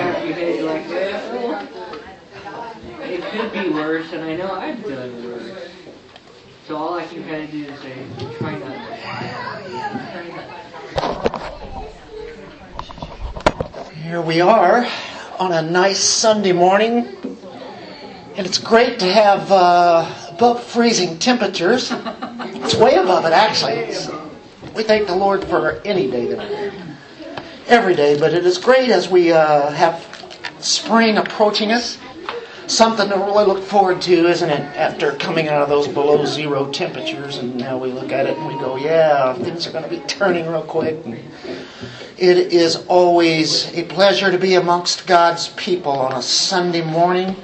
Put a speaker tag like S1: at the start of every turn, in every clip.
S1: your like, well, it could be worse, and I know I've done worse. So all I can kind of do is say, try not to.
S2: Here we are on a nice Sunday morning, and it's great to have uh, above freezing temperatures. It's way above it, actually. We thank the Lord for any day that every day, but it is great as we uh, have spring approaching us. Something to really look forward to, isn't it? After coming out of those below zero temperatures, and now we look at it and we go, "Yeah, things are going to be turning real quick." And it is always a pleasure to be amongst God's people on a Sunday morning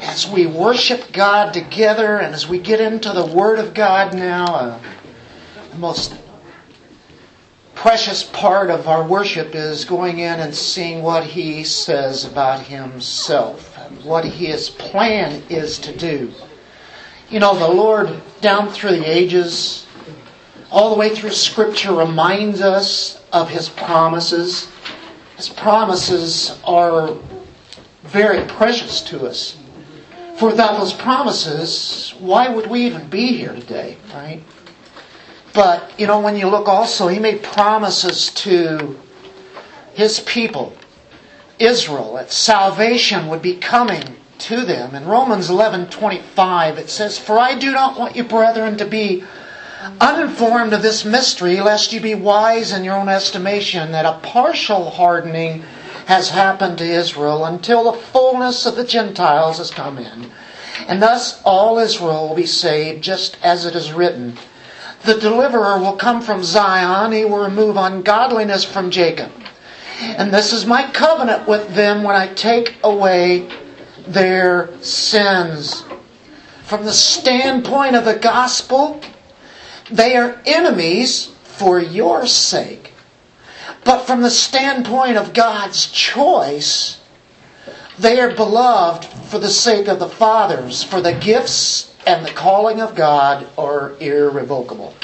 S2: as we worship God together and as we get into the Word of God now. Uh, the most precious part of our worship is going in and seeing what He says about Himself and what His plan is to do. You know, the Lord, down through the ages, all the way through Scripture, reminds us of His promises. His promises are very precious to us. For without those promises, why would we even be here today, right? But, you know, when you look also, He made promises to His people, Israel, that salvation would be coming to them. In Romans 11 25, it says, For I do not want you, brethren, to be uninformed of this mystery, lest you be wise in your own estimation, that a partial hardening has happened to Israel until the fullness of the Gentiles has come in. And thus all Israel will be saved, just as it is written. The deliverer will come from Zion, he will remove ungodliness from Jacob. And this is my covenant with them when I take away their sins. From the standpoint of the gospel, they are enemies for your sake. But from the standpoint of God's choice, they are beloved for the sake of the fathers, for the gifts and the calling of God are irrevocable.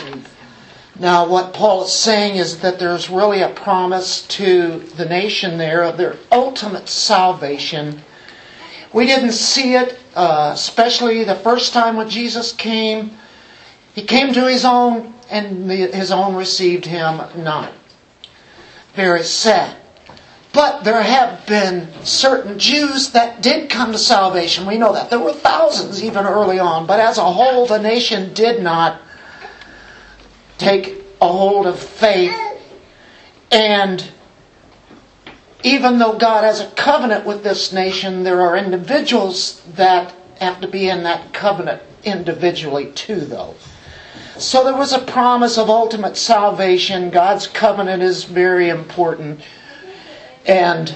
S2: Now, what Paul is saying is that there's really a promise to the nation there of their ultimate salvation. We didn't see it, uh, especially the first time when Jesus came. He came to his own, and the, his own received him not. Very sad. But there have been certain Jews that did come to salvation. We know that. There were thousands even early on. But as a whole, the nation did not take a hold of faith. And even though God has a covenant with this nation, there are individuals that have to be in that covenant individually too, though. So there was a promise of ultimate salvation. God's covenant is very important. And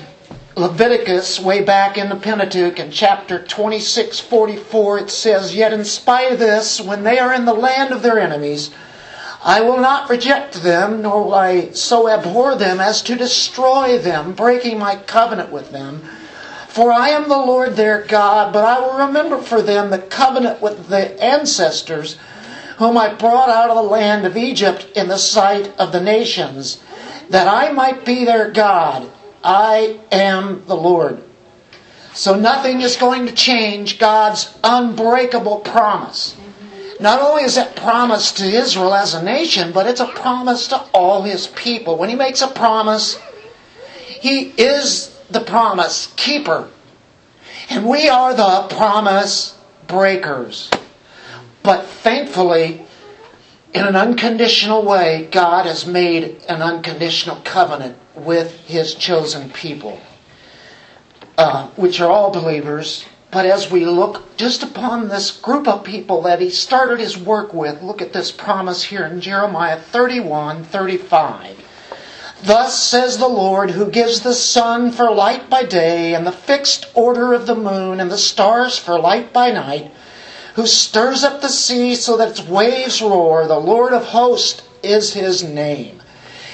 S2: Leviticus, way back in the Pentateuch, in chapter 26 44, it says, Yet in spite of this, when they are in the land of their enemies, I will not reject them, nor will I so abhor them as to destroy them, breaking my covenant with them. For I am the Lord their God, but I will remember for them the covenant with the ancestors whom I brought out of the land of Egypt in the sight of the nations, that I might be their God. I am the Lord. So nothing is going to change God's unbreakable promise. Not only is that promise to Israel as a nation, but it's a promise to all his people. When he makes a promise, he is the promise keeper. And we are the promise breakers. But thankfully, in an unconditional way, God has made an unconditional covenant with His chosen people, uh, which are all believers. But as we look just upon this group of people that He started His work with, look at this promise here in Jeremiah 31 35. Thus says the Lord, who gives the sun for light by day, and the fixed order of the moon, and the stars for light by night who stirs up the sea so that its waves roar. The Lord of hosts is his name.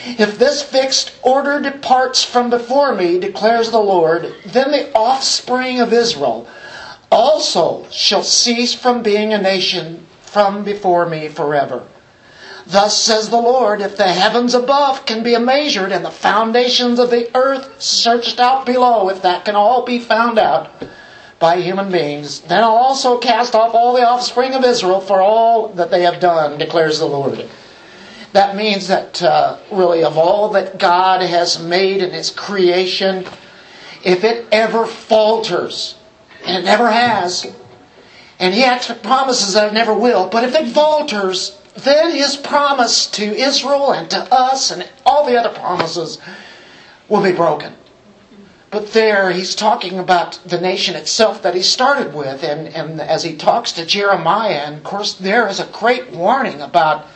S2: If this fixed order departs from before me, declares the Lord, then the offspring of Israel also shall cease from being a nation from before me forever. Thus says the Lord, if the heavens above can be measured and the foundations of the earth searched out below, if that can all be found out by human beings, then I'll also cast off all the offspring of Israel for all that they have done, declares the Lord. That means that uh, really of all that God has made in His creation, if it ever falters, and it never has, and He actually promises that it never will, but if it falters, then his promise to Israel and to us and all the other promises will be broken. But there he's talking about the nation itself that he started with, and, and as he talks to Jeremiah, and of course there is a great warning about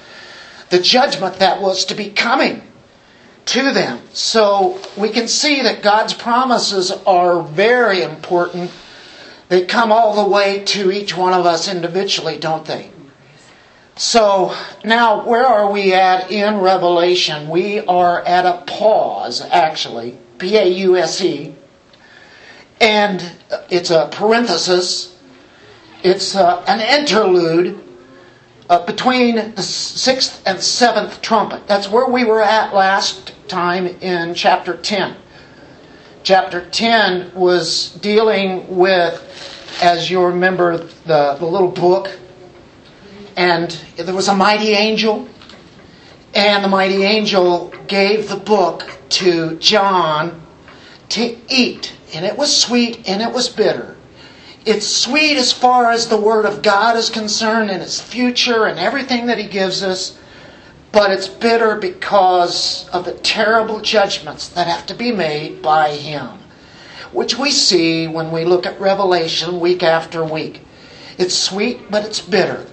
S2: the judgment that was to be coming to them. So we can see that God's promises are very important. They come all the way to each one of us individually, don't they? So now, where are we at in Revelation? We are at a pause, actually, P A U S E, and it's a parenthesis. It's uh, an interlude uh, between the sixth and seventh trumpet. That's where we were at last time in chapter 10. Chapter 10 was dealing with, as you remember, the, the little book and there was a mighty angel, and the mighty angel gave the book to John to eat. And it was sweet and it was bitter. It's sweet as far as the Word of God is concerned and its future and everything that He gives us, but it's bitter because of the terrible judgments that have to be made by Him, which we see when we look at Revelation week after week. It's sweet, but it's bitter.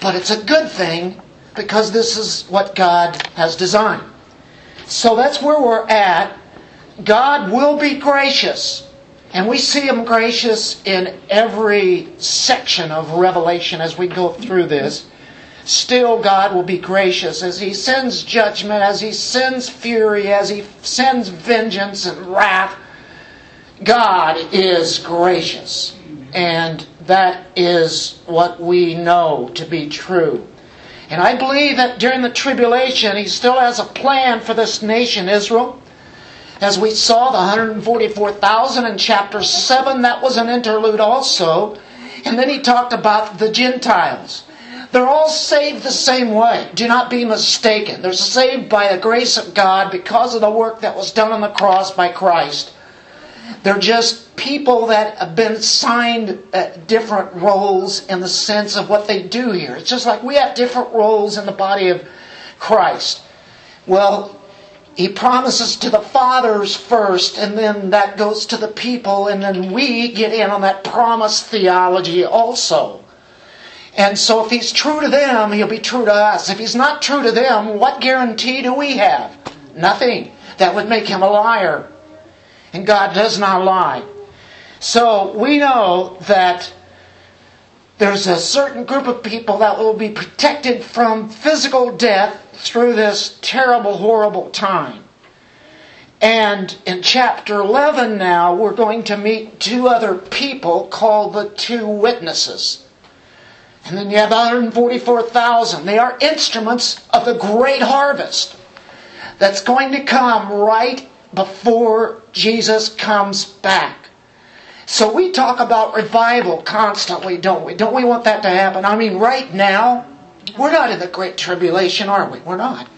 S2: But it's a good thing because this is what God has designed. So that's where we're at. God will be gracious. And we see Him gracious in every section of Revelation as we go through this. Still, God will be gracious as He sends judgment, as He sends fury, as He sends vengeance and wrath. God is gracious. And that is what we know to be true. And I believe that during the tribulation, he still has a plan for this nation, Israel. As we saw, the 144,000 in chapter 7, that was an interlude also. And then he talked about the Gentiles. They're all saved the same way. Do not be mistaken. They're saved by the grace of God because of the work that was done on the cross by Christ. They're just people that have been assigned different roles in the sense of what they do here. It's just like we have different roles in the body of Christ. Well, he promises to the fathers first, and then that goes to the people, and then we get in on that promise theology also. And so if he's true to them, he'll be true to us. If he's not true to them, what guarantee do we have? Nothing. That would make him a liar. And God does not lie. So we know that there's a certain group of people that will be protected from physical death through this terrible, horrible time. And in chapter 11 now, we're going to meet two other people called the two witnesses. And then you have 144,000. They are instruments of the great harvest that's going to come right before Jesus comes back. So we talk about revival constantly, don't we? Don't we want that to happen? I mean, right now, we're not in the Great Tribulation, are we? We're not.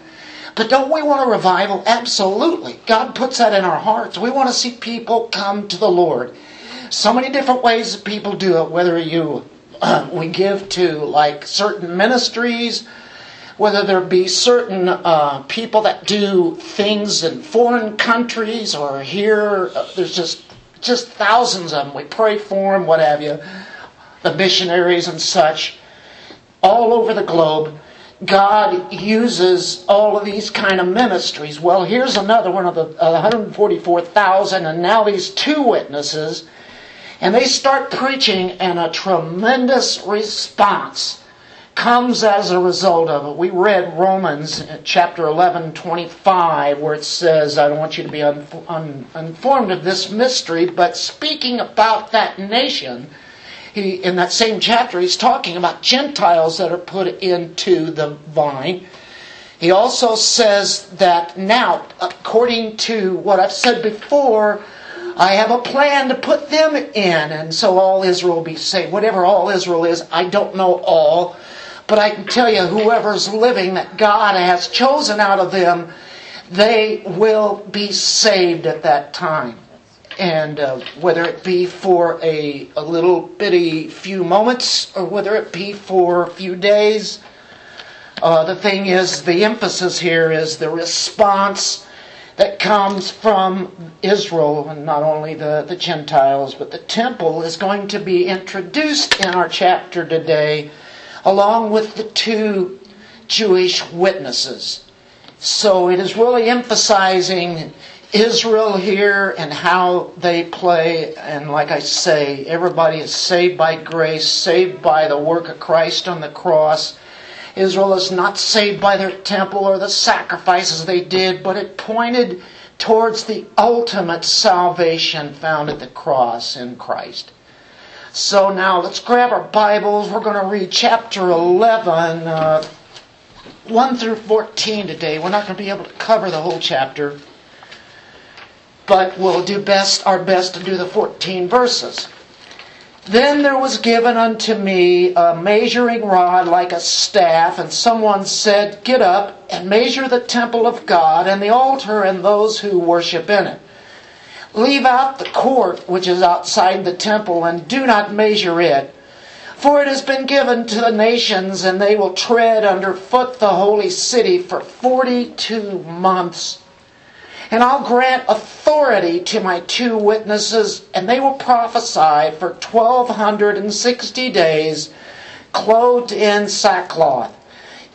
S2: But don't we want a revival? Absolutely. God puts that in our hearts. We want to see people come to the Lord. So many different ways that people do it, whether you uh, we give to like certain ministries, whether there be certain uh, people that do things in foreign countries or here, uh, there's just just thousands of them. We pray for them, what have you, the missionaries and such, all over the globe. God uses all of these kind of ministries. Well, here's another one of the uh, 144,000, and now these two witnesses, and they start preaching, and a tremendous response comes as a result of it. We read Romans chapter 11, 25, where it says, I don't want you to be un- un- informed of this mystery, but speaking about that nation, he, in that same chapter, he's talking about Gentiles that are put into the vine. He also says that now, according to what I've said before, I have a plan to put them in, and so all Israel will be saved. Whatever all Israel is, I don't know all, but I can tell you, whoever's living that God has chosen out of them, they will be saved at that time. And uh, whether it be for a, a little bitty few moments, or whether it be for a few days, uh, the thing is, the emphasis here is the response that comes from Israel, and not only the, the Gentiles, but the temple is going to be introduced in our chapter today, along with the two Jewish witnesses. So it is really emphasizing Israel here and how they play. And like I say, everybody is saved by grace, saved by the work of Christ on the cross. Israel is not saved by their temple or the sacrifices they did, but it pointed towards the ultimate salvation found at the cross in Christ. So now let's grab our Bibles. We're going to read chapter 11, uh, 1 through 14 today. We're not going to be able to cover the whole chapter, but we'll do best our best to do the 14 verses. Then there was given unto me a measuring rod like a staff, and someone said, Get up and measure the temple of God and the altar and those who worship in it. Leave out the court which is outside the temple, and do not measure it. For it has been given to the nations, and they will tread under foot the holy city for forty two months. And I'll grant authority to my two witnesses, and they will prophesy for 1260 days, clothed in sackcloth.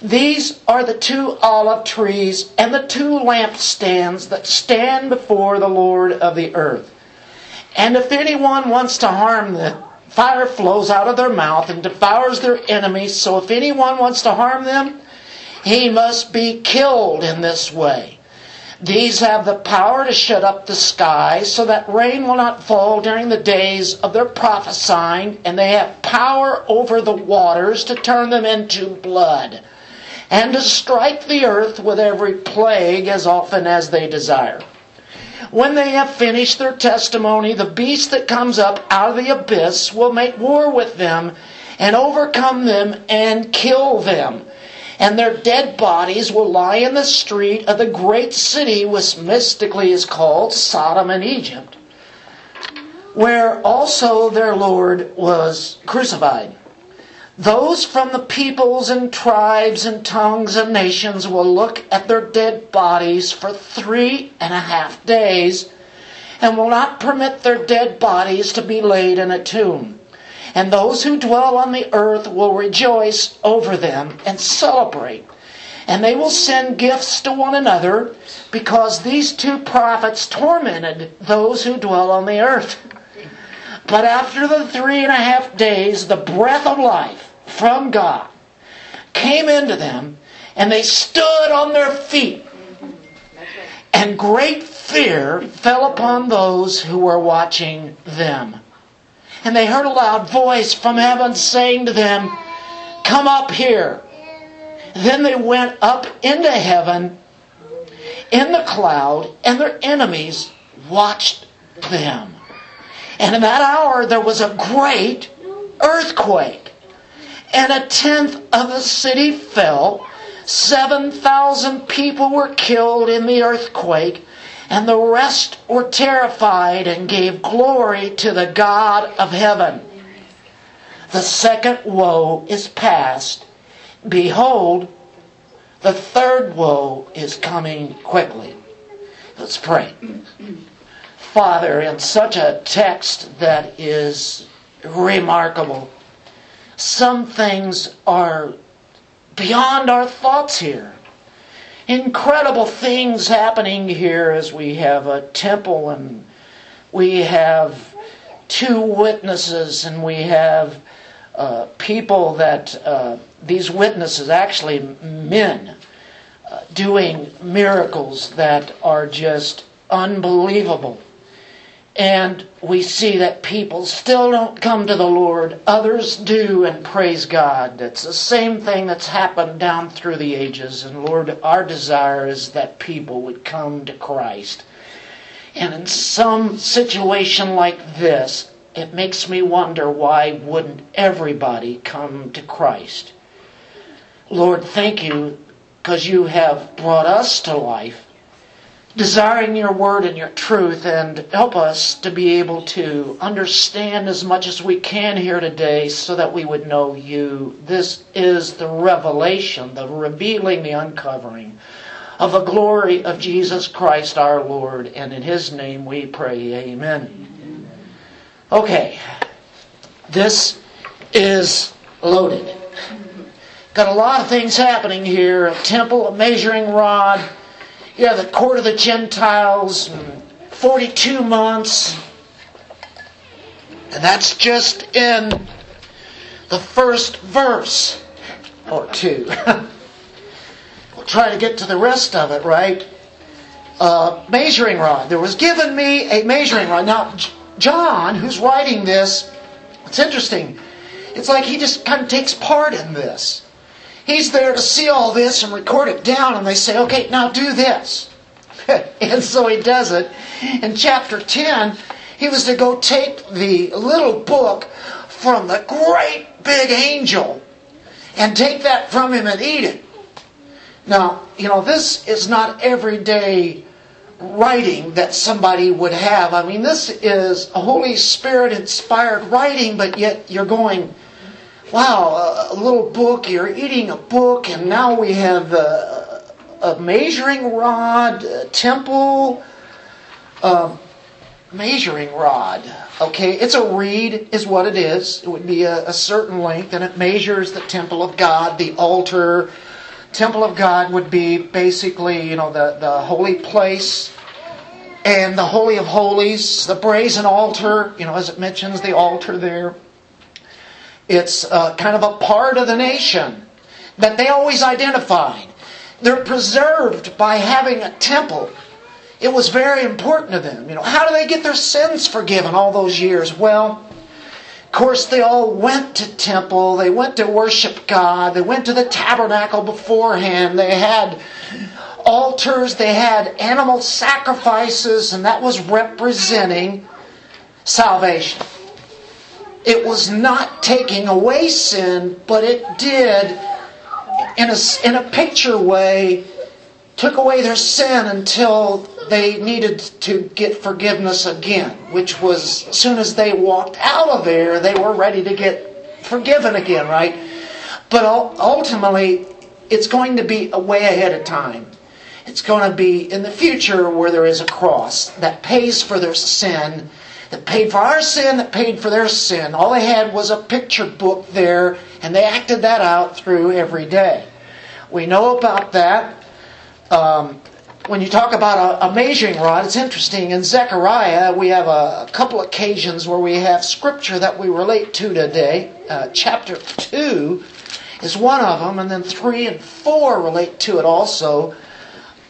S2: These are the two olive trees and the two lampstands that stand before the Lord of the earth. And if anyone wants to harm them, fire flows out of their mouth and devours their enemies. So if anyone wants to harm them, he must be killed in this way. These have the power to shut up the sky so that rain will not fall during the days of their prophesying, and they have power over the waters to turn them into blood, and to strike the earth with every plague as often as they desire. When they have finished their testimony, the beast that comes up out of the abyss will make war with them and overcome them and kill them and their dead bodies will lie in the street of the great city which mystically is called Sodom and Egypt, where also their Lord was crucified. Those from the peoples and tribes and tongues and nations will look at their dead bodies for three and a half days and will not permit their dead bodies to be laid in a tomb and those who dwell on the earth will rejoice over them and celebrate. And they will send gifts to one another because these two prophets tormented those who dwell on the earth. But after the three and a half days, the breath of life from God came into them, and they stood on their feet. And great fear fell upon those who were watching them. And they heard a loud voice from heaven saying to them, Come up here. Then they went up into heaven in the cloud, and their enemies watched them. And in that hour there was a great earthquake, and a tenth of the city fell. 7,000 people were killed in the earthquake, and the rest were terrified and gave glory to the God of heaven. The second woe is past. Behold, the third woe is coming quickly. Let's pray. Father, in such a text that is remarkable, some things are beyond our thoughts here incredible things happening here as we have a temple and we have two witnesses and we have uh, people that uh, these witnesses, actually men, uh, doing miracles that are just unbelievable. And we see that people still don't come to the Lord. Others do, and praise God. It's the same thing that's happened down through the ages. And Lord, our desire is that people would come to Christ. And in some situation like this, it makes me wonder why wouldn't everybody come to Christ? Lord, thank you because you have brought us to life desiring your word and your truth, and help us to be able to understand as much as we can here today so that we would know you. This is the revelation, the revealing, the uncovering of the glory of Jesus Christ our Lord, and in his name we pray, Amen. Okay, this is loaded. Got a lot of things happening here a temple, a measuring rod yeah, the court of the Gentiles, 42 months. And that's just in the first verse or two. we'll try to get to the rest of it, right? Uh, measuring rod. There was given me a measuring rod. Now, John, who's writing this, it's interesting. It's like he just kind of takes part in this. He's there to see all this and record it down, and they say, okay, now do this. and so he does it. In chapter 10, he was to go take the little book from the great big angel and take that from him and eat it. Now, you know, this is not everyday writing that somebody would have. I mean, this is a Holy Spirit inspired writing, but yet you're going, wow, a, little book, you're eating a book, and now we have a, a measuring rod, a temple, a measuring rod. Okay, it's a reed, is what it is. It would be a, a certain length, and it measures the temple of God, the altar. Temple of God would be basically, you know, the, the holy place and the Holy of Holies, the brazen altar, you know, as it mentions the altar there. It's uh, kind of a part of the nation that they always identified. They're preserved by having a temple. It was very important to them. You know, how do they get their sins forgiven all those years? Well, of course, they all went to temple. They went to worship God. They went to the tabernacle beforehand. They had altars. They had animal sacrifices, and that was representing salvation. It was not taking away sin, but it did, in a, in a picture way, took away their sin until they needed to get forgiveness again, which was as soon as they walked out of there, they were ready to get forgiven again, right? But ultimately, it's going to be a way ahead of time. It's going to be in the future where there is a cross that pays for their sin that paid for our sin, that paid for their sin. All they had was a picture book there, and they acted that out through every day. We know about that. Um, when you talk about a, a, measuring rod, it's interesting. In Zechariah, we have a, a, couple occasions where we have scripture that we relate to today. Uh, chapter 2 is one of them, and then 3 and 4 relate to it also.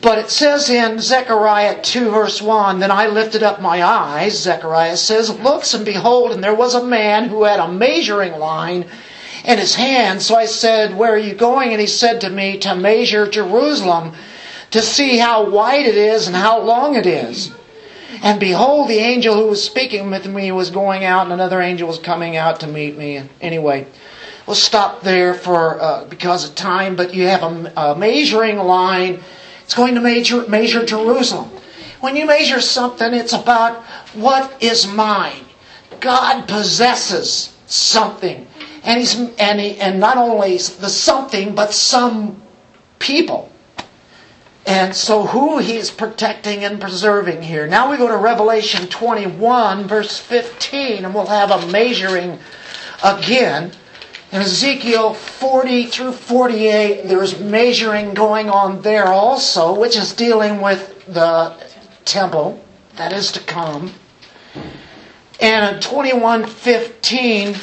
S2: But it says in Zechariah 2 verse 1, Then I lifted up my eyes, Zechariah says, looks and behold, and there was a man who had a measuring line in his hand. So I said, Where are you going? And he said to me, To measure Jerusalem, to see how wide it is and how long it is. And behold, the angel who was speaking with me was going out, and another angel was coming out to meet me. Anyway, we'll stop there for uh, because of time. But you have a, a measuring line it's going to measure, measure Jerusalem. When you measure something, it's about what is mine. God possesses something. And, he's, and, he, and not only the something, but some people. And so, who he's protecting and preserving here. Now we go to Revelation 21, verse 15, and we'll have a measuring again. In Ezekiel 40 through 48, there's measuring going on there also, which is dealing with the temple that is to come. And in 21:15,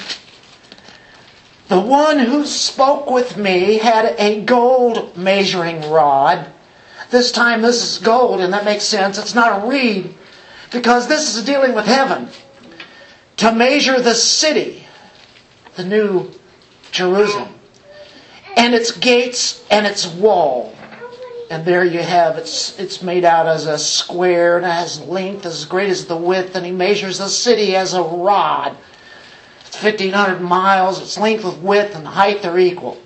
S2: the one who spoke with me had a gold measuring rod. This time this is gold, and that makes sense. It's not a reed because this is dealing with heaven, to measure the city, the new Jerusalem, and its gates and its wall. And there you have it's it's made out as a square and it has length as great as the width, and he measures the city as a rod. It's fifteen hundred miles, its length with width and height are equal.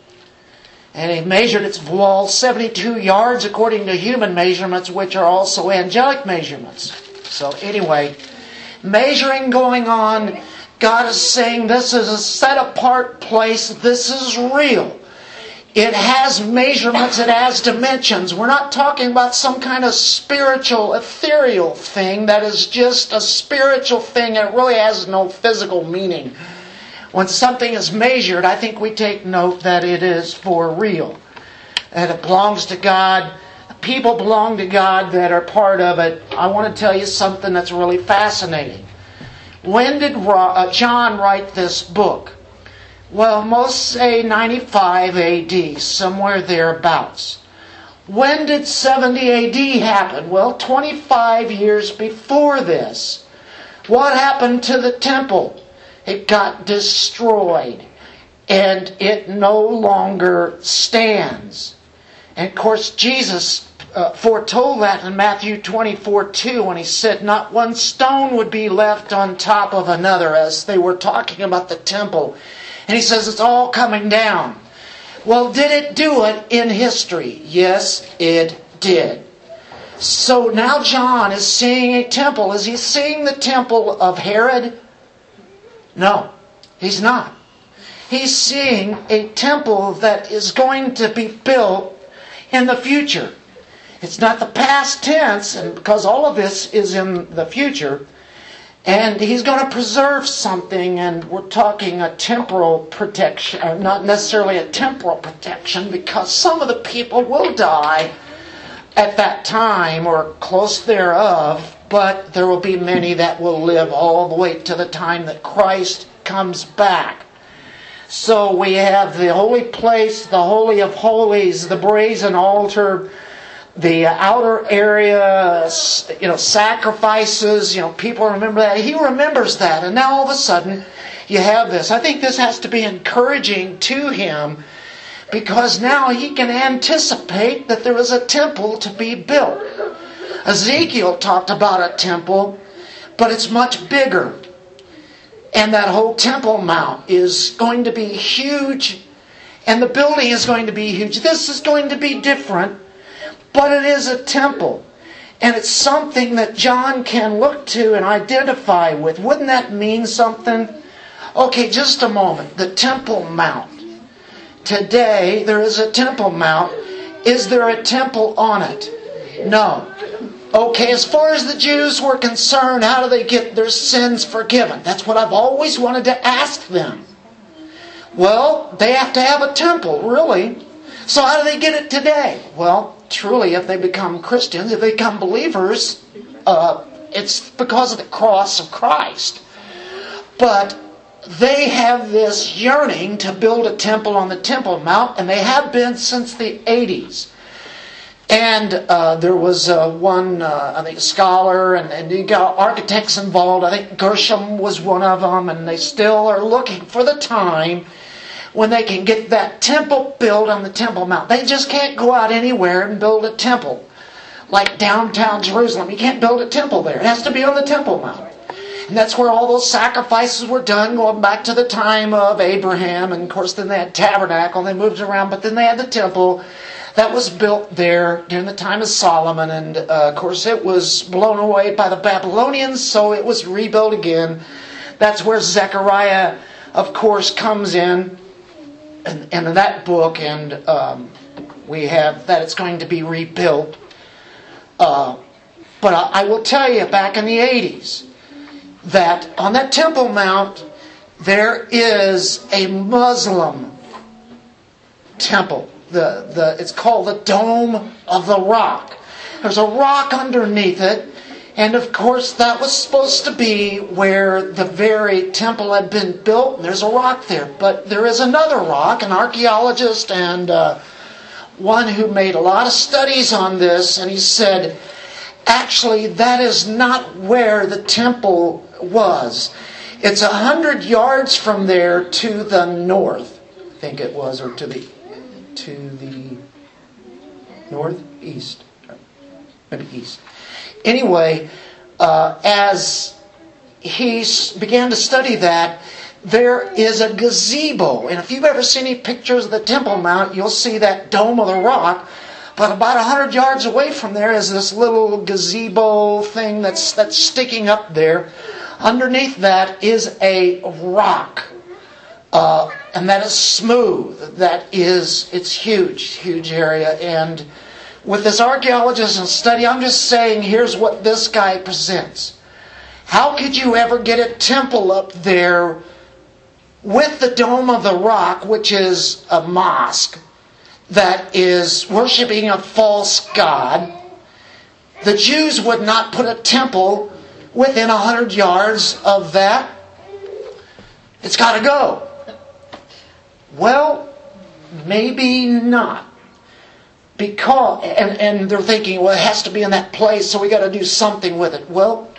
S2: And he measured its wall 72 yards according to human measurements, which are also angelic measurements. So, anyway, measuring going on, God is saying this is a set apart place, this is real. It has measurements, it has dimensions. We're not talking about some kind of spiritual, ethereal thing that is just a spiritual thing and it really has no physical meaning. When something is measured, I think we take note that it is for real. That it belongs to God. People belong to God that are part of it. I want to tell you something that's really fascinating. When did uh, John write this book? Well, most say 95 AD, somewhere thereabouts. When did 70 AD happen? Well, 25 years before this. What happened to the temple? It got destroyed and it no longer stands. And of course, Jesus uh, foretold that in Matthew 24 2 when he said, Not one stone would be left on top of another as they were talking about the temple. And he says, It's all coming down. Well, did it do it in history? Yes, it did. So now John is seeing a temple. Is he seeing the temple of Herod? No, he's not. He's seeing a temple that is going to be built in the future. It's not the past tense, and because all of this is in the future, and he's going to preserve something, and we're talking a temporal protection, or not necessarily a temporal protection, because some of the people will die at that time or close thereof, but there will be many that will live all the way to the time that Christ comes back. So we have the holy place, the Holy of Holies, the brazen altar, the outer area, you know, sacrifices, you know, people remember that. He remembers that. And now all of a sudden, you have this. I think this has to be encouraging to him because now he can anticipate that there is a temple to be built. Ezekiel talked about a temple, but it's much bigger. And that whole Temple Mount is going to be huge, and the building is going to be huge. This is going to be different, but it is a temple. And it's something that John can look to and identify with. Wouldn't that mean something? Okay, just a moment. The Temple Mount. Today, there is a Temple Mount. Is there a temple on it? No. Okay, as far as the Jews were concerned, how do they get their sins forgiven? That's what I've always wanted to ask them. Well, they have to have a temple, really. So how do they get it today? Well, truly, if they become Christians, if they become believers, uh, it's because of the cross of Christ. But they have this yearning to build a temple on the Temple Mount, and they have been since the 80s. And uh, there was uh, one, uh, I think, scholar, and, and you got architects involved. I think Gershom was one of them, and they still are looking for the time when they can get that temple built on the Temple Mount. They just can't go out anywhere and build a temple. Like downtown Jerusalem, you can't build a temple there. It has to be on the Temple Mount. And that's where all those sacrifices were done, going back to the time of Abraham. And of course, then they had tabernacle, and they moved around, but then they had the temple that was built there during the time of Solomon, and uh, of course it was blown away by the Babylonians, so it was rebuilt again. That's where Zechariah, of course, comes in, and, in that book, and um, we have that it's going to be rebuilt. Uh, but I, I will tell you, back in the 80s, that on that Temple Mount, there is a Muslim temple the, the it's called the Dome of the Rock. There's a rock underneath it, and of course that was supposed to be where the very temple had been built. And there's a rock there, but there is another rock. An archaeologist and uh, one who made a lot of studies on this, and he said actually, that is not where the temple was. It's a hundred yards from there to the north, I think it was, or to the to the northeast, maybe east. Anyway, uh, as he began to study that, there is a gazebo. And if you've ever seen any pictures of the Temple Mount, you'll see that dome of the rock. But about a hundred yards away from there is this little gazebo thing that's that's sticking up there. Underneath that is a rock, uh, and that is smooth. That is it's huge, huge area. And with this archaeologist and study, I'm just saying, here's what this guy presents. How could you ever get a temple up there with the Dome of the Rock, which is a mosque that is worshiping a false god? The Jews would not put a temple within a hundred yards of that. It's got to go. Well, maybe not. Because, and, and they're thinking, well, it has to be in that place, so we got to do something with it. Well,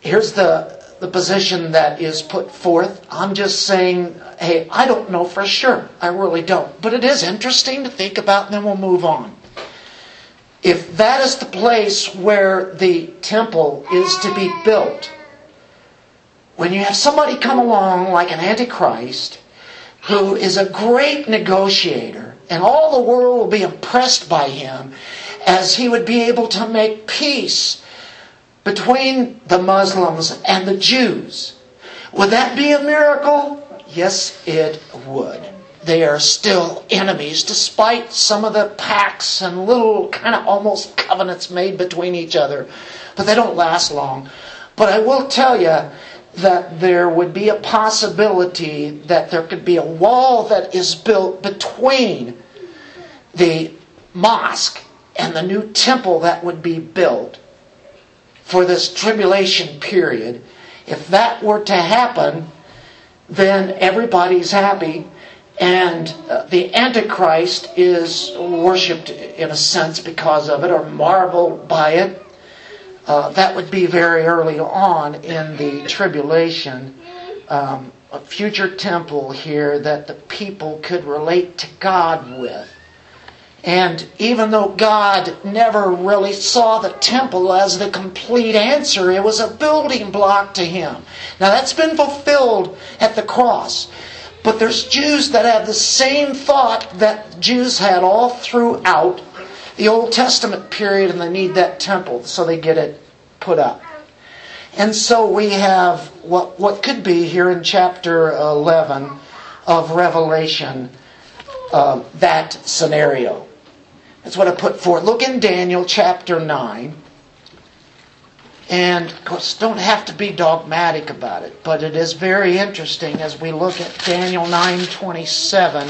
S2: here's the, the position that is put forth. I'm just saying, hey, I don't know for sure. I really don't. But it is interesting to think about, and then we'll move on. If that is the place where the temple is to be built, when you have somebody come along like an Antichrist who is a great negotiator, and all the world will be impressed by him as he would be able to make peace between the Muslims and the Jews. Would that be a miracle? Yes, it would. They are still enemies, despite some of the pacts and little kind of almost covenants made between each other. But they don't last long. But I will tell you that there would be a possibility that there could be a wall that is built between the mosque and the new temple that would be built for this tribulation period, if that were to happen, then everybody's happy and uh, the Antichrist is worshipped in a sense because of it or marveled by it. Uh, that would be very early on in the tribulation. Um, a future temple here that the people could relate to God with. And even though God never really saw the temple as the complete answer, it was a building block to him. Now that's been fulfilled at the cross. But there's Jews that have the same thought that Jews had all throughout the Old Testament period and they need that temple, so they get it put up. And so we have what, what could be here in chapter 11 of Revelation, uh, that scenario. That's what I put forth. Look in Daniel chapter 9. And of course, don't have to be dogmatic about it, but it is very interesting as we look at Daniel 9:27.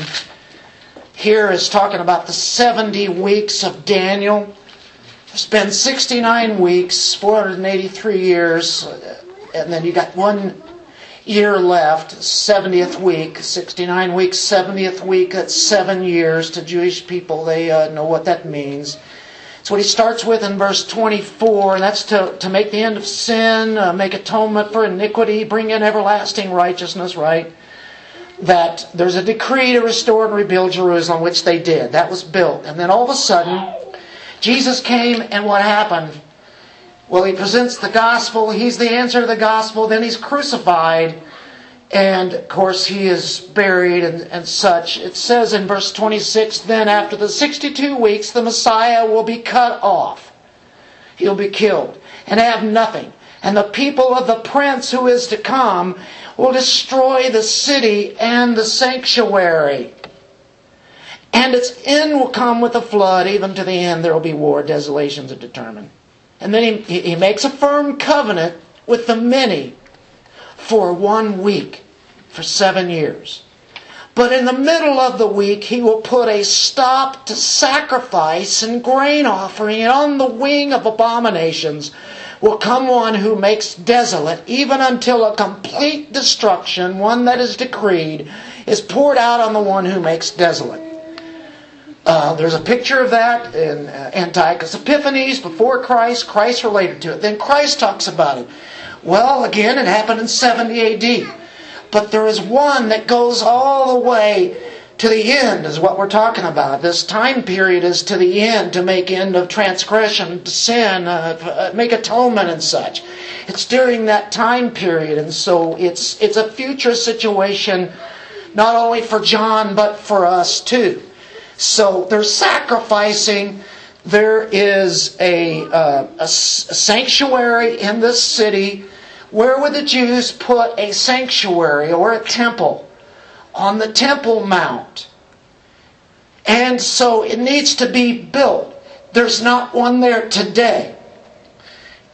S2: Here is talking about the 70 weeks of Daniel. It's been 69 weeks, 483 years, and then you got one year left, 70th week, 69 weeks, 70th week, that's seven years to Jewish people. They uh, know what that means. It's what he starts with in verse 24, and that's to, to make the end of sin, uh, make atonement for iniquity, bring in everlasting righteousness, right? That there's a decree to restore and rebuild Jerusalem, which they did. That was built. And then all of a sudden, Jesus came, and what happened? Well, he presents the gospel. He's the answer to the gospel. Then he's crucified. And of course, he is buried and, and such. It says in verse 26 then after the 62 weeks, the Messiah will be cut off. He'll be killed and have nothing. And the people of the prince who is to come will destroy the city and the sanctuary. And its end will come with a flood. Even to the end, there will be war, desolations are determined. And then he, he makes a firm covenant with the many for one week, for seven years. But in the middle of the week, he will put a stop to sacrifice and grain offering, on the wing of abominations will come one who makes desolate, even until a complete destruction, one that is decreed, is poured out on the one who makes desolate. Uh, there's a picture of that in uh, Antiochus Epiphanes before Christ. Christ related to it. Then Christ talks about it. Well, again, it happened in 70 AD. But there is one that goes all the way to the end, is what we're talking about. This time period is to the end to make end of transgression, sin, uh, uh make atonement, and such. It's during that time period, and so it's it's a future situation, not only for John but for us too. So they're sacrificing. There is a, uh, a sanctuary in this city. Where would the Jews put a sanctuary or a temple? On the Temple Mount. And so it needs to be built. There's not one there today.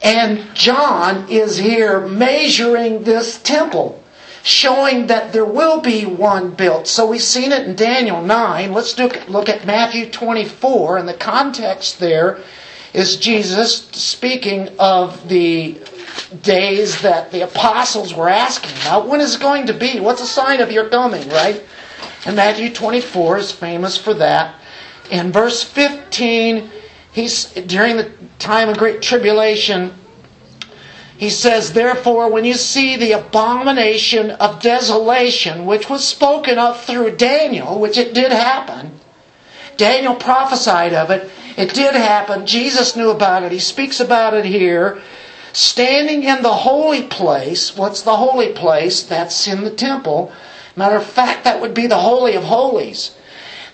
S2: And John is here measuring this temple showing that there will be one built. So we've seen it in Daniel 9. Let's look, at Matthew 24, and the context there is Jesus speaking of the days that the apostles were asking about. When is it going to be? What's a sign of your coming, right? And Matthew 24 is famous for that. In verse 15, he's during the time of great tribulation, he says, Therefore, when you see the abomination of desolation, which was spoken of through Daniel, which it did happen, Daniel prophesied of it, it did happen, Jesus knew about it, he speaks about it here. Standing in the holy place, what's the holy place? That's in the temple. Matter of fact, that would be the Holy of Holies.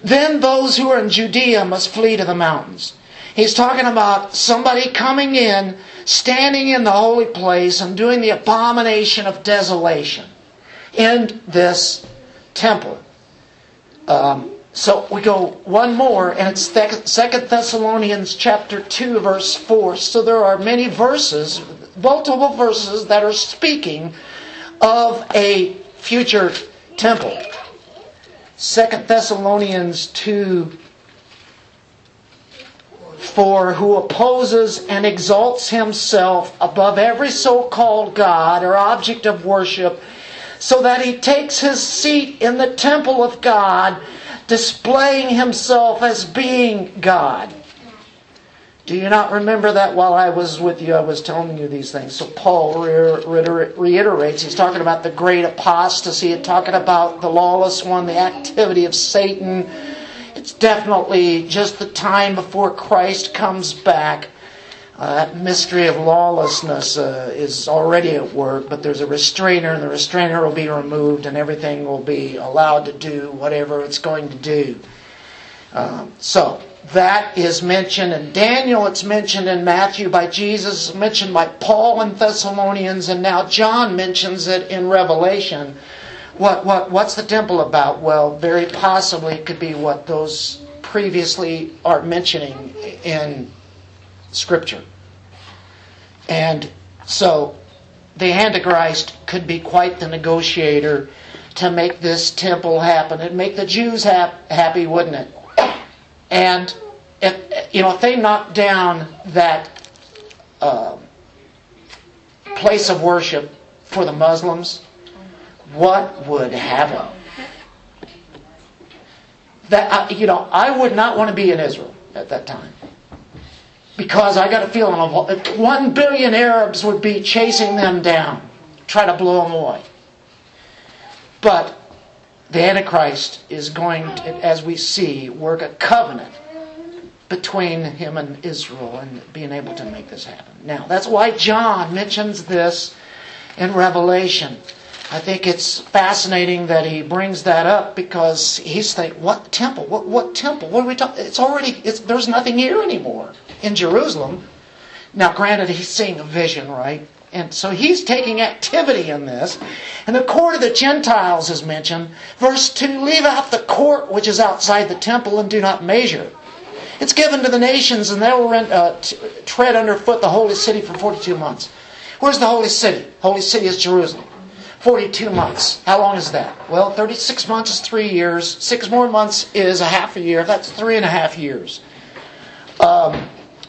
S2: Then those who are in Judea must flee to the mountains. He's talking about somebody coming in standing in the holy place and doing the abomination of desolation in this temple. Um, so we go one more, and it's Second Thessalonians chapter two, verse four. So there are many verses, multiple verses that are speaking of a future temple. Second Thessalonians two for who opposes and exalts himself above every so called God or object of worship, so that he takes his seat in the temple of God, displaying himself as being God. Do you not remember that while I was with you, I was telling you these things? So Paul reiterates, he's talking about the great apostasy, he's talking about the lawless one, the activity of Satan it's definitely just the time before Christ comes back. Uh, that mystery of lawlessness uh, is already at work, but there's a restrainer, and the restrainer will be removed, and everything will be allowed to do whatever it's going to do. Um, so, that is mentioned in Daniel, it's mentioned in Matthew by Jesus, mentioned by Paul in Thessalonians, and now John mentions it in Revelation. What, what, what's the temple about? Well, very possibly it could be what those previously are mentioning in Scripture. And so the Antichrist could be quite the negotiator to make this temple happen. It'd make the Jews hap- happy, wouldn't it? And if you know, if they knock down that uh, place of worship for the Muslims, what would happen? That you know, I would not want to be in Israel at that time because I got a feeling of one billion Arabs would be chasing them down, try to blow them away. But the Antichrist is going to, as we see, work a covenant between him and Israel and being able to make this happen. Now, that's why John mentions this in Revelation. I think it's fascinating that he brings that up because he's thinking, what temple? What, what temple? What are we talking? It's already, it's, there's nothing here anymore in Jerusalem. Now, granted, he's seeing a vision, right? And so he's taking activity in this. And the court of the Gentiles is mentioned. Verse 2 Leave out the court which is outside the temple and do not measure. It's given to the nations and they will rent, uh, t- tread underfoot the holy city for 42 months. Where's the holy city? Holy city is Jerusalem. 42 months. How long is that? Well, 36 months is three years. Six more months is a half a year. That's three and a half years. Um,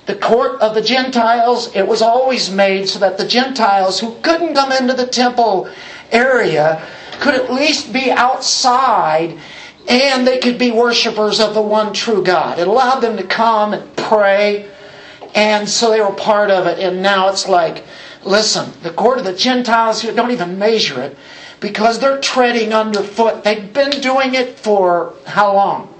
S2: the court of the Gentiles, it was always made so that the Gentiles who couldn't come into the temple area could at least be outside and they could be worshipers of the one true God. It allowed them to come and pray, and so they were part of it. And now it's like, listen, the court of the Gentiles here don't even measure it because they're treading underfoot. They've been doing it for how long?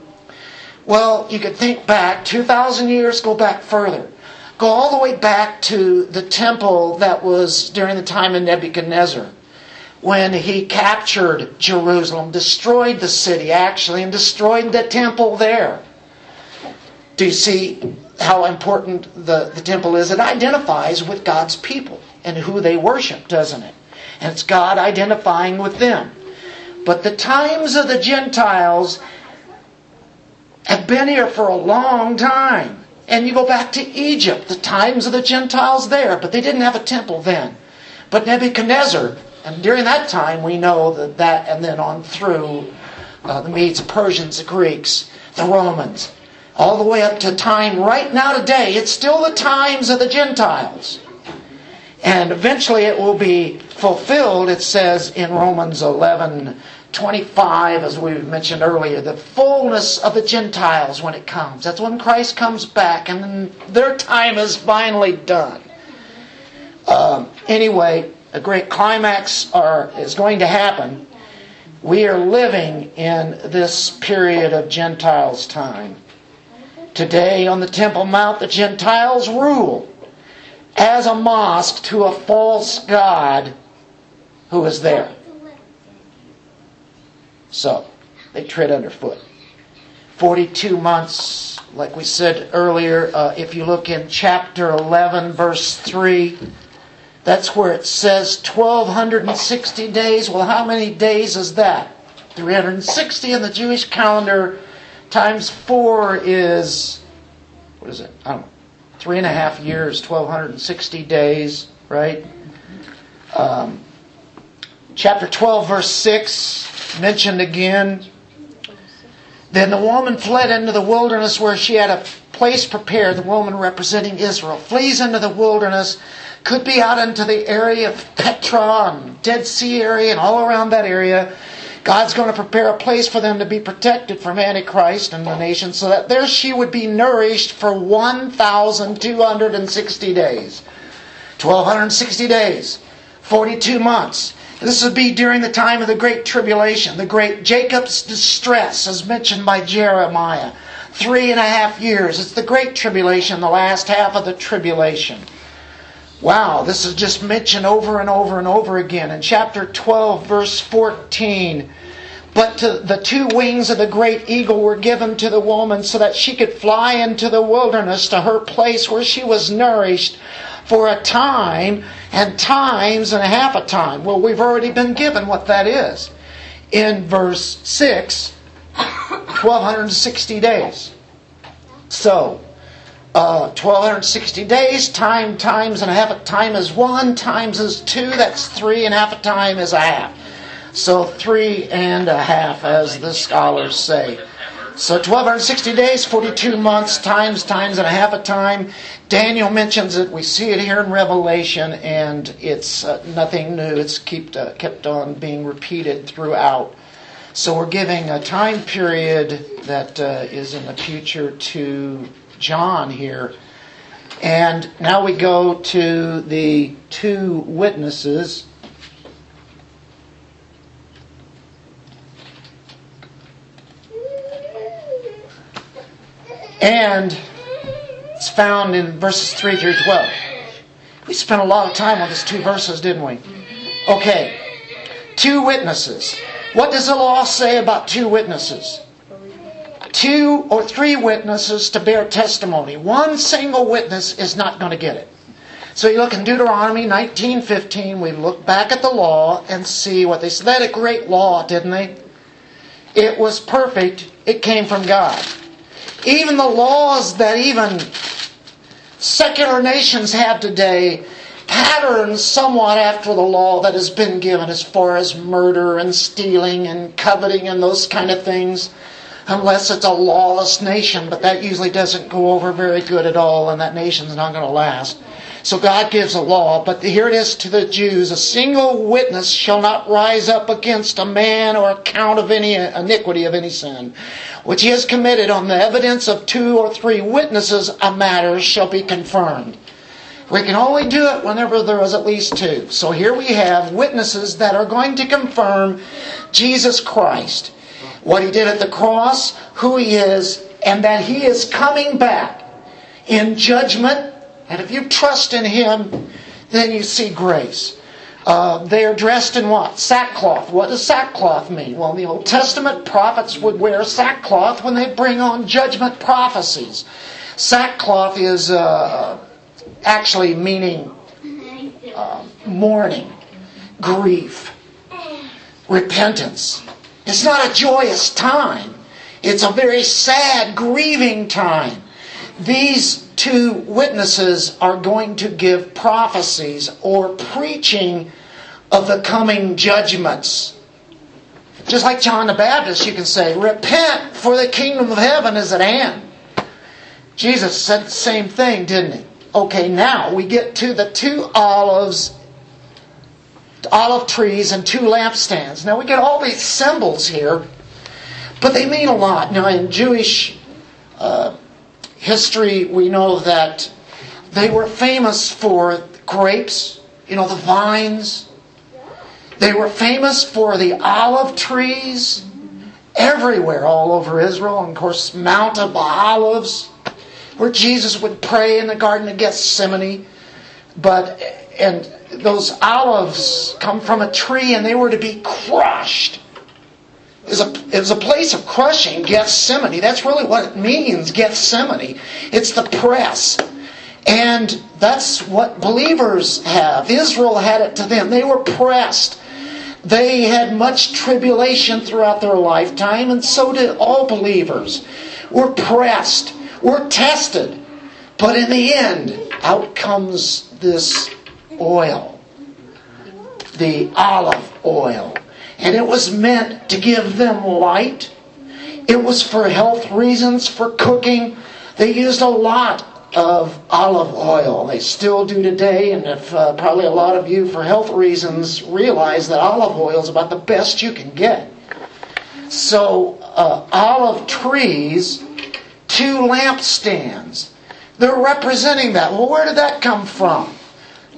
S2: Well, you could think back 2,000 years, go back further. Go all the way back to the temple that was during the time of Nebuchadnezzar when he captured Jerusalem, destroyed the city actually, and destroyed the temple there. Do you see how important the, the temple is? It identifies with God's people and who they worship, doesn't it? And it's God identifying with them. But the times of the Gentiles have been here for a long time. And you go back to Egypt, the times of the Gentiles there, but they didn't have a temple then. But Nebuchadnezzar, and during that time we know that that, and then on through uh, the Medes, Persians, the Greeks, the Romans, all the way up to time right now today, it's still the times of the Gentiles. And eventually it will be fulfilled, it says in Romans 11 25, as we mentioned earlier, the fullness of the Gentiles when it comes. That's when Christ comes back and their time is finally done. Um, anyway, a great climax are, is going to happen. We are living in this period of Gentiles' time. Today on the Temple Mount, the Gentiles rule as a mosque to a false god who is there. So, they tread underfoot. 42 months, like we said earlier, uh, if you look in chapter 11, verse 3, that's where it says 1260 days. Well, how many days is that? 360 in the Jewish calendar times 4 is, what is it? I don't know. Three and a half years, 1260 days, right? Um, chapter 12, verse 6, mentioned again. Then the woman fled into the wilderness where she had a place prepared, the woman representing Israel, flees into the wilderness, could be out into the area of Petra and Dead Sea area and all around that area. God's going to prepare a place for them to be protected from Antichrist and the nation so that there she would be nourished for 1,260 days. 1,260 days. 42 months. This would be during the time of the Great Tribulation, the Great Jacob's distress, as mentioned by Jeremiah. Three and a half years. It's the Great Tribulation, the last half of the tribulation. Wow, this is just mentioned over and over and over again. In chapter 12, verse 14, but the two wings of the great eagle were given to the woman so that she could fly into the wilderness to her place where she was nourished for a time and times and a half a time. Well, we've already been given what that is. In verse 6, 1260 days. So, uh, 1260 days, time times and a half a time is one, times is two, that's three, and half a time is a half. So three and a half, as the scholars say. So 1260 days, 42 months, times, times and a half a time. Daniel mentions it. We see it here in Revelation, and it's uh, nothing new. It's kept, uh, kept on being repeated throughout. So we're giving a time period that uh, is in the future to John here. And now we go to the two witnesses. And it's found in verses 3 through 12. We spent a lot of time on these two verses, didn't we? Okay. Two witnesses. What does the law say about two witnesses? Two or three witnesses to bear testimony. One single witness is not going to get it. So you look in Deuteronomy 19:15, we look back at the law and see what they said. They had a great law, didn't they? It was perfect. It came from God. Even the laws that even secular nations have today pattern somewhat after the law that has been given as far as murder and stealing and coveting and those kind of things unless it's a lawless nation, but that usually doesn't go over very good at all, and that nation's not going to last. So God gives a law, but here it is to the Jews a single witness shall not rise up against a man or account of any iniquity of any sin, which he has committed on the evidence of two or three witnesses, a matter shall be confirmed. We can only do it whenever there is at least two. So here we have witnesses that are going to confirm Jesus Christ, what he did at the cross, who he is, and that he is coming back in judgment. And if you trust in him, then you see grace. Uh, they are dressed in what? Sackcloth. What does sackcloth mean? Well, in the Old Testament, prophets would wear sackcloth when they bring on judgment prophecies. Sackcloth is uh, actually meaning uh, mourning, grief, repentance. It's not a joyous time. It's a very sad, grieving time. These two witnesses are going to give prophecies or preaching of the coming judgments. Just like John the Baptist, you can say, Repent, for the kingdom of heaven is at hand. Jesus said the same thing, didn't he? Okay, now we get to the two olives, olive trees, and two lampstands. Now we get all these symbols here, but they mean a lot. Now, in Jewish uh, history, we know that they were famous for grapes, you know, the vines. They were famous for the olive trees everywhere, all over Israel, and of course, Mount of Olives where Jesus would pray in the Garden of Gethsemane. But, and those olives come from a tree and they were to be crushed. It was, a, it was a place of crushing, Gethsemane. That's really what it means, Gethsemane. It's the press. And that's what believers have. Israel had it to them. They were pressed. They had much tribulation throughout their lifetime, and so did all believers. We're pressed. We're tested. But in the end, out comes this oil, the olive oil. And it was meant to give them light. It was for health reasons, for cooking. They used a lot of olive oil. They still do today, and if uh, probably a lot of you, for health reasons, realize that olive oil is about the best you can get. So, uh, olive trees two lampstands. They're representing that. Well, where did that come from?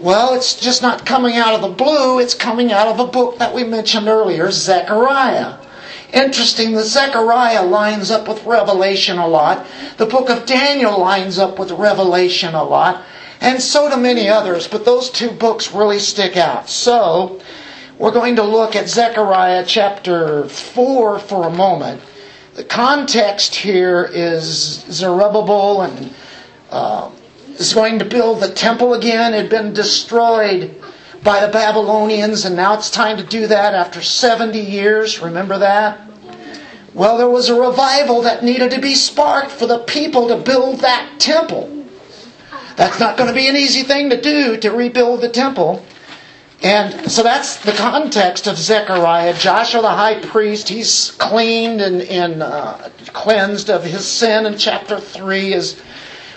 S2: Well, it's just not coming out of the blue, it's coming out of a book that we mentioned earlier, Zechariah. Interesting, the Zechariah lines up with Revelation a lot. The book of Daniel lines up with Revelation a lot. And so do many others, but those two books really stick out. So, we're going to look at Zechariah chapter 4 for a moment. The context here is Zerubbabel and uh, is going to build the temple again. It had been destroyed by the Babylonians, and now it's time to do that after 70 years. Remember that? Well, there was a revival that needed to be sparked for the people to build that temple. That's not going to be an easy thing to do to rebuild the temple. And so that's the context of Zechariah. Joshua the high priest, he's cleaned and, and uh, cleansed of his sin in chapter 3 is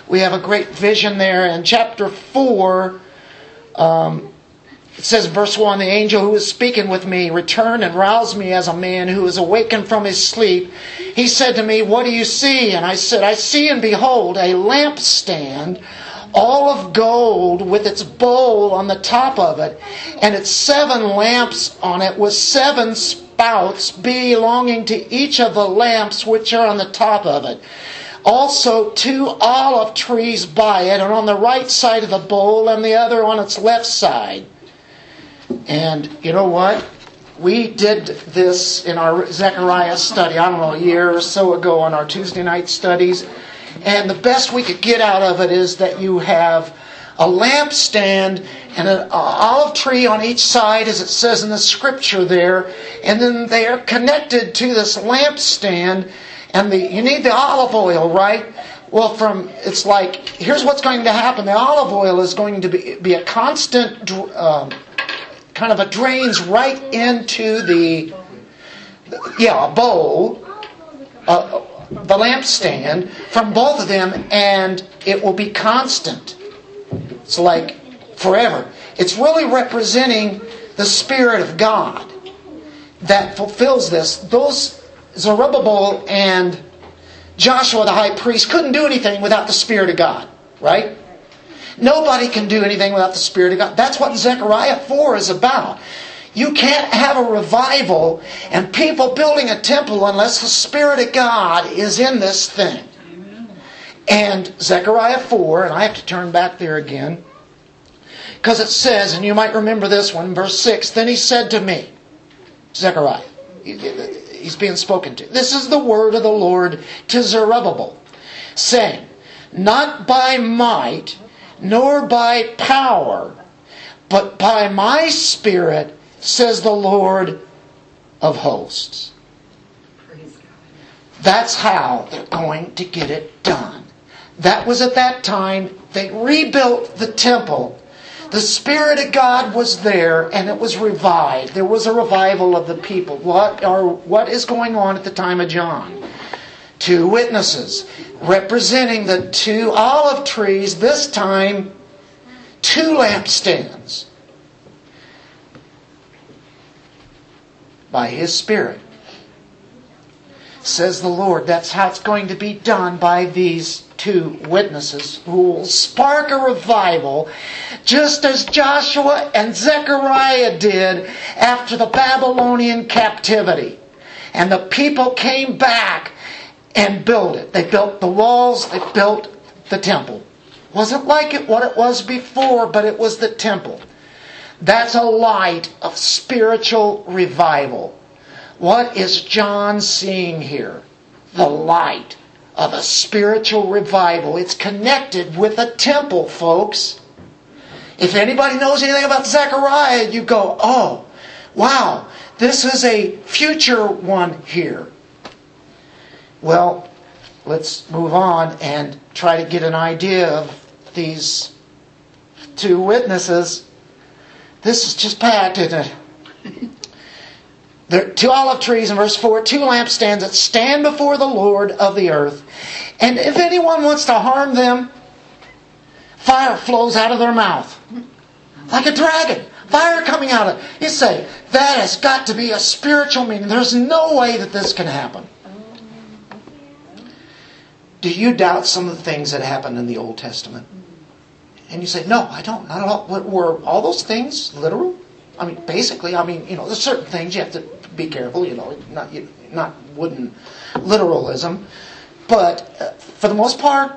S2: we have a great vision there. In chapter 4, um, it says, verse 1 The angel who was speaking with me returned and roused me as a man who is awakened from his sleep. He said to me, What do you see? And I said, I see and behold a lampstand all of gold with its bowl on the top of it, and its seven lamps on it with seven spouts belonging to each of the lamps which are on the top of it. Also, two olive trees by it, and on the right side of the bowl, and the other on its left side. And you know what? We did this in our Zechariah study, I don't know, a year or so ago on our Tuesday night studies. And the best we could get out of it is that you have a lampstand and an olive tree on each side, as it says in the scripture there, and then they are connected to this lampstand. And the, you need the olive oil, right? Well, from it's like here's what's going to happen. The olive oil is going to be, be a constant, um, kind of a drains right into the, yeah, a bowl. Uh, the lampstand from both of them, and it will be constant. It's like forever. It's really representing the Spirit of God that fulfills this. Those Zerubbabel and Joshua the high priest couldn't do anything without the Spirit of God, right? Nobody can do anything without the Spirit of God. That's what Zechariah 4 is about. You can't have a revival and people building a temple unless the Spirit of God is in this thing. And Zechariah 4, and I have to turn back there again, because it says, and you might remember this one, verse 6 Then he said to me, Zechariah, he's being spoken to. This is the word of the Lord to Zerubbabel, saying, Not by might, nor by power, but by my spirit, says the Lord of hosts. That's how they're going to get it done. That was at that time. They rebuilt the temple. The Spirit of God was there and it was revived. There was a revival of the people. What, are, what is going on at the time of John? Two witnesses representing the two olive trees, this time two lampstands. By His Spirit says the Lord. That's how it's going to be done by these two witnesses who will spark a revival just as Joshua and Zechariah did after the Babylonian captivity. And the people came back and built it. They built the walls, they built the temple. Wasn't like it what it was before, but it was the temple. That's a light of spiritual revival. What is John seeing here? The light of a spiritual revival. It's connected with a temple, folks. If anybody knows anything about Zechariah, you go, oh, wow, this is a future one here. Well, let's move on and try to get an idea of these two witnesses. This is just packed, isn't it? There two olive trees in verse 4, two lampstands that stand before the Lord of the earth. And if anyone wants to harm them, fire flows out of their mouth. Like a dragon. Fire coming out of it. You say, that has got to be a spiritual meaning. There's no way that this can happen. Do you doubt some of the things that happened in the Old Testament? And you say, no, I don't. Not at all. Were all those things literal? I mean, basically, I mean, you know, there's certain things you have to be careful, you know, not not wooden literalism, but uh, for the most part,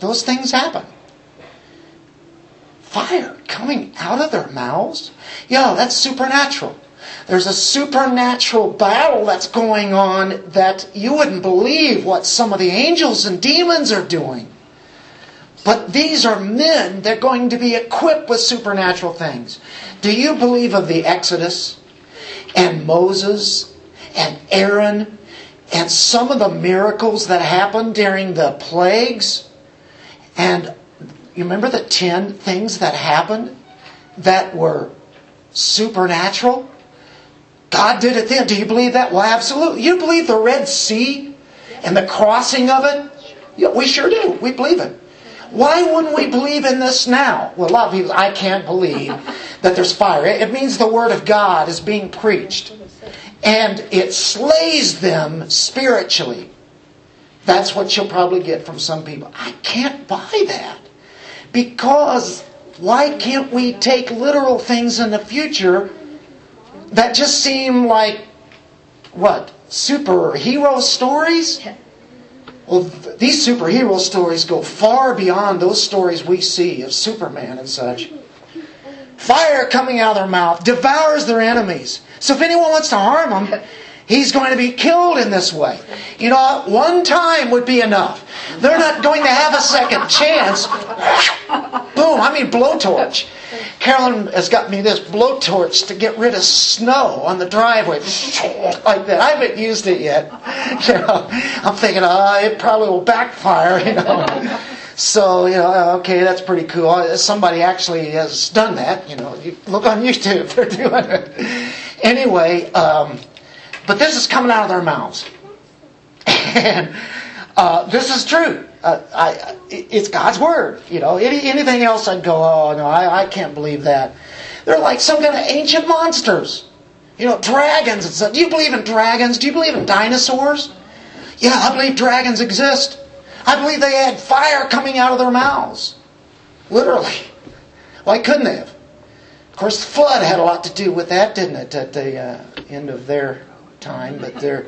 S2: those things happen. Fire coming out of their mouths, yeah, that's supernatural. There's a supernatural battle that's going on that you wouldn't believe what some of the angels and demons are doing. But these are men, they're going to be equipped with supernatural things. Do you believe of the Exodus and Moses and Aaron and some of the miracles that happened during the plagues? And you remember the 10 things that happened that were supernatural? God did it then. Do you believe that? Well, absolutely. You believe the Red Sea and the crossing of it? Yeah, we sure do. We believe it. Why wouldn't we believe in this now? Well, a lot of people, I can't believe that there's fire. It means the Word of God is being preached. And it slays them spiritually. That's what you'll probably get from some people. I can't buy that. Because why can't we take literal things in the future that just seem like, what, superhero stories? Well, these superhero stories go far beyond those stories we see of Superman and such. Fire coming out of their mouth devours their enemies. So if anyone wants to harm them, he's going to be killed in this way. You know, one time would be enough. They're not going to have a second chance. Boom, I mean blowtorch. Carolyn has got me this blowtorch to get rid of snow on the driveway. like that. I haven't used it yet. You know, I'm thinking, oh, it probably will backfire, you know. So, you know, uh, okay, that's pretty cool. Uh, somebody actually has done that. You know, you look on YouTube, they're doing it. Anyway, um, but this is coming out of their mouths. and uh, this is true. Uh, I, it's God's word. You know, Any, anything else I'd go, oh no, I, I can't believe that. They're like some kind of ancient monsters. You know, dragons and stuff. Do you believe in dragons? Do you believe in dinosaurs? Yeah, I believe dragons exist. I believe they had fire coming out of their mouths. Literally. Why couldn't they have? Of course, the flood had a lot to do with that, didn't it, at the uh, end of their time? But they're,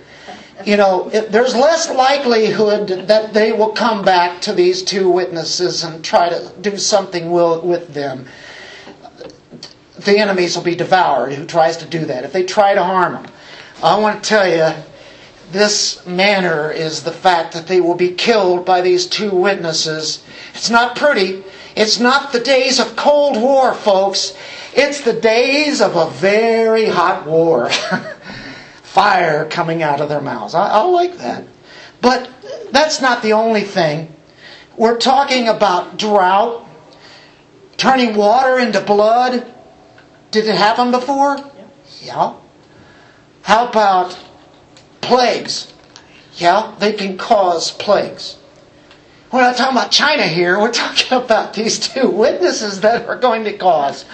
S2: you know, it, there's less likelihood that they will come back to these two witnesses and try to do something with them. The enemies will be devoured who tries to do that. If they try to harm them, I want to tell you, this manner is the fact that they will be killed by these two witnesses. It's not pretty. It's not the days of Cold War, folks. It's the days of a very hot war. Fire coming out of their mouths. I, I like that. But that's not the only thing. We're talking about drought, turning water into blood. Did it happen before? Yeah. How about plagues? Yeah, they can cause plagues. We're not talking about China here. We're talking about these two witnesses that are going to cause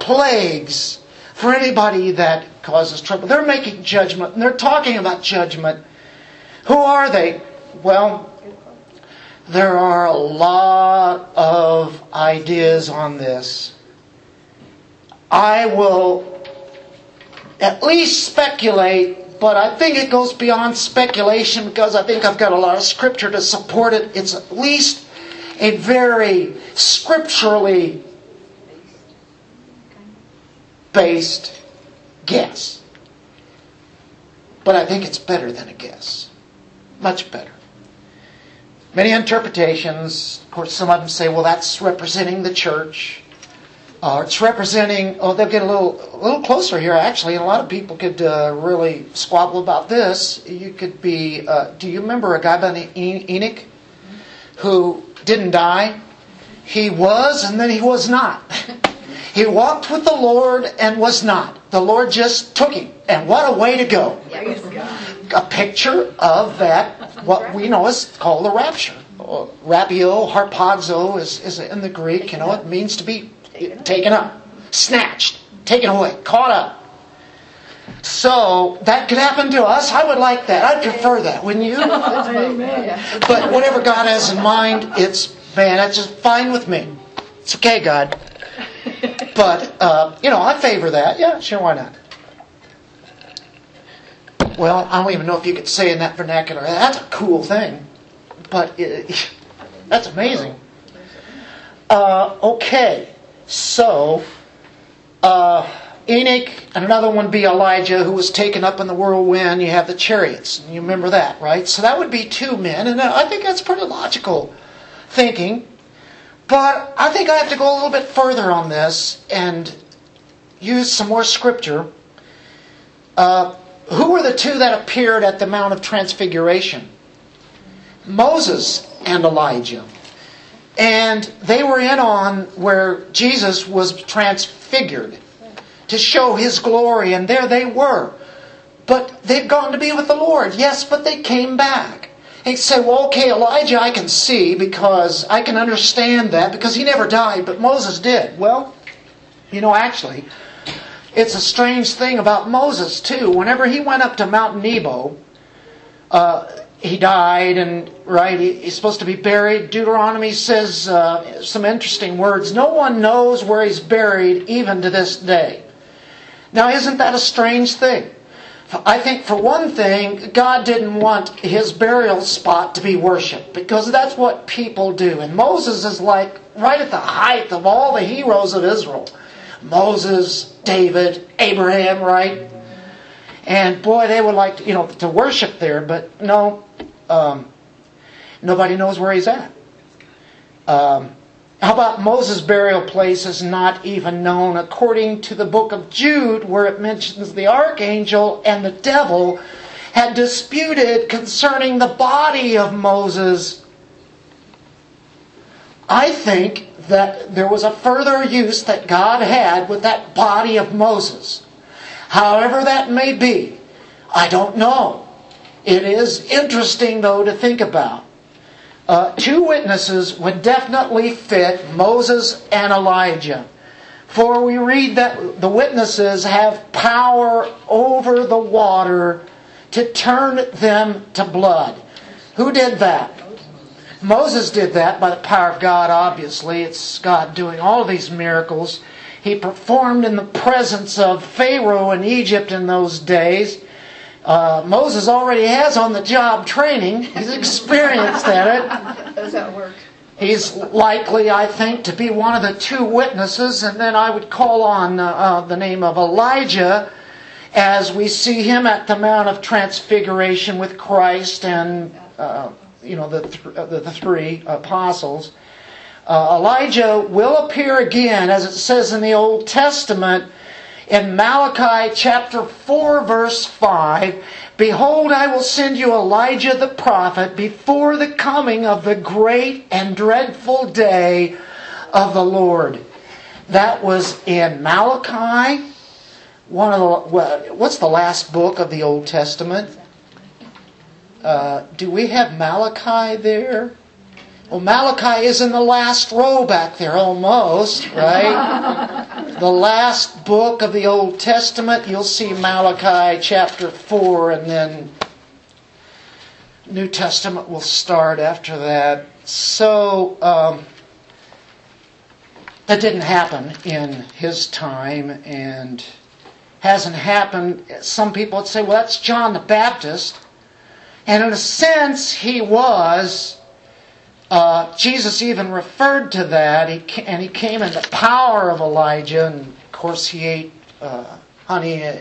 S2: plagues for anybody that causes trouble. They're making judgment and they're talking about judgment. Who are they? Well, there are a lot of ideas on this. I will at least speculate but I think it goes beyond speculation because I think I've got a lot of scripture to support it. It's at least a very scripturally based guess. But I think it's better than a guess. Much better. Many interpretations, of course, some of them say, well, that's representing the church. Uh, it's representing. Oh, they'll get a little, a little closer here, actually. And a lot of people could uh, really squabble about this. You could be. Uh, do you remember a guy by the Enoch who didn't die? He was, and then he was not. He walked with the Lord and was not. The Lord just took him, and what a way to go! A picture of that, what we know is called the rapture. Rapio, harpazo is, is in the Greek. You know, it means to be taken up, snatched, taken away, caught up. So that could happen to us. I would like that. I'd prefer that, wouldn't you? but whatever God has in mind, it's man, that's just fine with me. It's okay, God. But uh, you know, I favor that. Yeah, sure, why not? Well, I don't even know if you could say in that vernacular. That's a cool thing, but it, that's amazing. Uh, okay. So, uh, Enoch, and another one be Elijah, who was taken up in the whirlwind. You have the chariots. You remember that, right? So that would be two men, and I think that's pretty logical thinking. But I think I have to go a little bit further on this and use some more scripture. Uh, who were the two that appeared at the Mount of Transfiguration? Moses and Elijah. And they were in on where Jesus was transfigured to show his glory, and there they were. But they'd gone to be with the Lord. Yes, but they came back. He said, Well, okay, Elijah I can see because I can understand that because he never died, but Moses did. Well, you know, actually, it's a strange thing about Moses, too. Whenever he went up to Mount Nebo, uh, he died and right he, he's supposed to be buried deuteronomy says uh, some interesting words no one knows where he's buried even to this day now isn't that a strange thing i think for one thing god didn't want his burial spot to be worshiped because that's what people do. And moses is like right at the height of all the heroes of israel. Moses david abraham right? And boy, they would like to, you know to worship there, but no, um, nobody knows where he's at. Um, how about Moses' burial place is not even known according to the book of Jude, where it mentions the archangel and the devil had disputed concerning the body of Moses. I think that there was a further use that God had with that body of Moses. However that may be, I don't know. It is interesting, though, to think about. Uh, two witnesses would definitely fit Moses and Elijah. For we read that the witnesses have power over the water to turn them to blood. Who did that? Moses did that by the power of God, obviously. It's God doing all these miracles. He performed in the presence of Pharaoh in Egypt in those days. Uh, Moses already has on the job training. He's experienced at
S3: it. Does that work?
S2: He's likely, I think, to be one of the two witnesses, and then I would call on uh, uh, the name of Elijah as we see him at the Mount of Transfiguration with Christ and uh, you know the, th- the, the three apostles. Uh, Elijah will appear again, as it says in the Old Testament, in Malachi chapter 4, verse 5 Behold, I will send you Elijah the prophet before the coming of the great and dreadful day of the Lord. That was in Malachi. One of the what's the last book of the Old Testament? Uh, do we have Malachi there? Well, Malachi is in the last row back there, almost, right? the last book of the Old Testament, you'll see Malachi chapter 4, and then New Testament will start after that. So, um, that didn't happen in his time and hasn't happened. Some people would say, well, that's John the Baptist. And in a sense, he was uh, Jesus even referred to that, he, and he came in the power of Elijah, and of course he ate uh, honey, uh,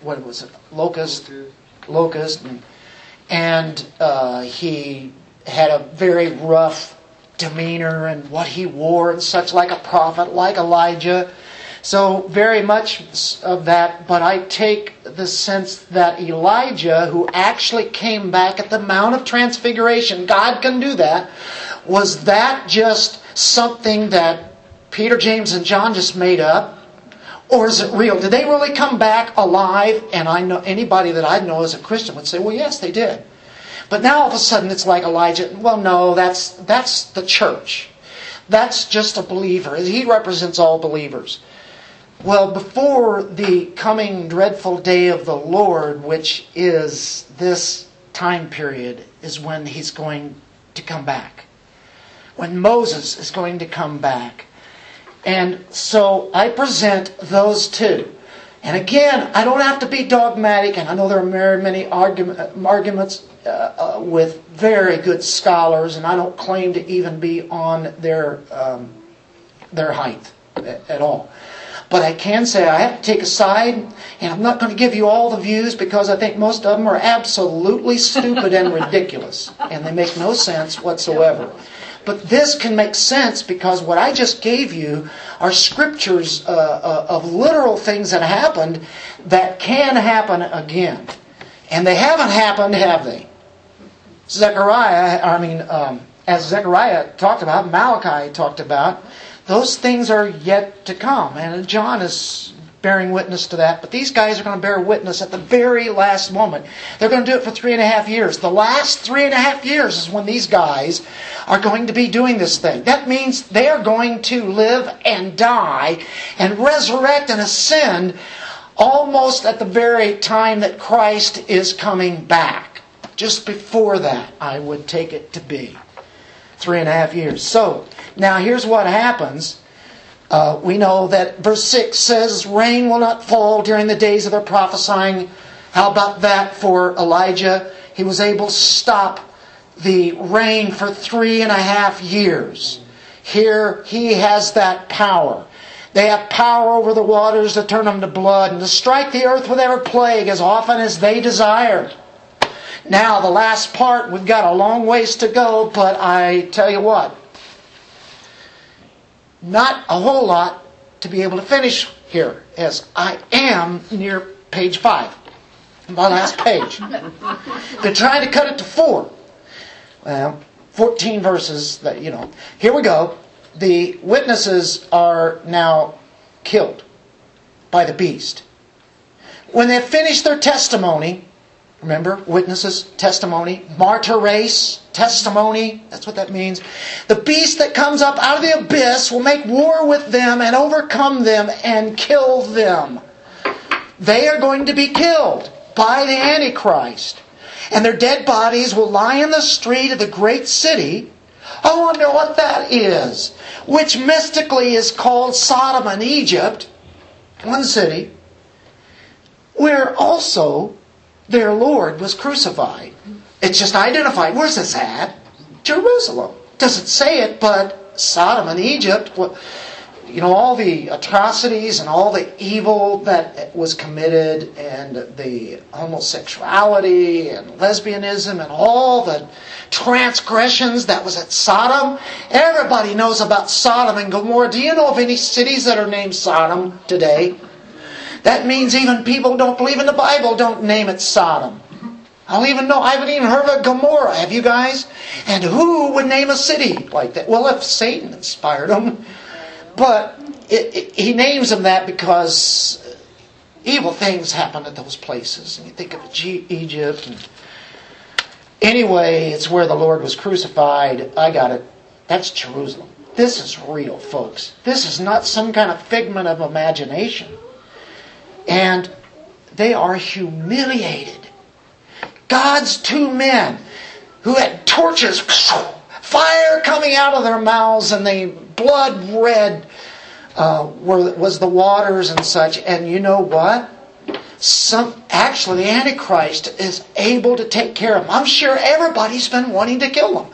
S2: what was it, locust, locust, and, and uh, he had a very rough demeanor and what he wore and such, like a prophet, like Elijah. So, very much of that, but I take the sense that Elijah, who actually came back at the Mount of Transfiguration, God can do that, was that just something that Peter, James, and John just made up? Or is it real? Did they really come back alive? And I know anybody that I know as a Christian would say, well, yes, they did. But now all of a sudden it's like Elijah, well, no, that's, that's the church. That's just a believer. He represents all believers. Well, before the coming dreadful day of the Lord, which is this time period, is when he's going to come back. When Moses is going to come back. And so I present those two. And again, I don't have to be dogmatic, and I know there are many argument, arguments uh, uh, with very good scholars, and I don't claim to even be on their, um, their height at all. But I can say I have to take a side, and I'm not going to give you all the views because I think most of them are absolutely stupid and ridiculous, and they make no sense whatsoever. But this can make sense because what I just gave you are scriptures uh, uh, of literal things that happened that can happen again. And they haven't happened, have they? Zechariah, I mean, um, as Zechariah talked about, Malachi talked about, those things are yet to come. And John is bearing witness to that. But these guys are going to bear witness at the very last moment. They're going to do it for three and a half years. The last three and a half years is when these guys are going to be doing this thing. That means they are going to live and die and resurrect and ascend almost at the very time that Christ is coming back. Just before that, I would take it to be. Three and a half years. So, now, here's what happens. Uh, we know that verse 6 says, Rain will not fall during the days of their prophesying. How about that for Elijah? He was able to stop the rain for three and a half years. Here, he has that power. They have power over the waters to turn them to blood and to strike the earth with every plague as often as they desire. Now, the last part, we've got a long ways to go, but I tell you what, not a whole lot to be able to finish here, as I am near page five, my last page. They're trying to cut it to four. Well, 14 verses that, you know. Here we go. The witnesses are now killed by the beast. When they finish their testimony, Remember? Witnesses, testimony, martyria, testimony. That's what that means. The beast that comes up out of the abyss will make war with them and overcome them and kill them. They are going to be killed by the Antichrist. And their dead bodies will lie in the street of the great city. I wonder what that is. Which mystically is called Sodom and Egypt. One city. Where also their Lord was crucified. It's just identified. Where's this at? Jerusalem. Doesn't say it, but Sodom and Egypt, you know, all the atrocities and all the evil that was committed, and the homosexuality and lesbianism and all the transgressions that was at Sodom. Everybody knows about Sodom and Gomorrah. Do you know of any cities that are named Sodom today? That means even people who don't believe in the Bible don't name it Sodom. I don't even know. I haven't even heard of Gomorrah. Have you guys? And who would name a city like that? Well, if Satan inspired them, but it, it, he names them that because evil things happen at those places. And you think of Egypt. And anyway, it's where the Lord was crucified. I got it. That's Jerusalem. This is real, folks. This is not some kind of figment of imagination. And they are humiliated. God's two men who had torches, fire coming out of their mouths, and the blood red uh, were, was the waters and such. And you know what? Some actually the Antichrist is able to take care of them. I'm sure everybody's been wanting to kill them.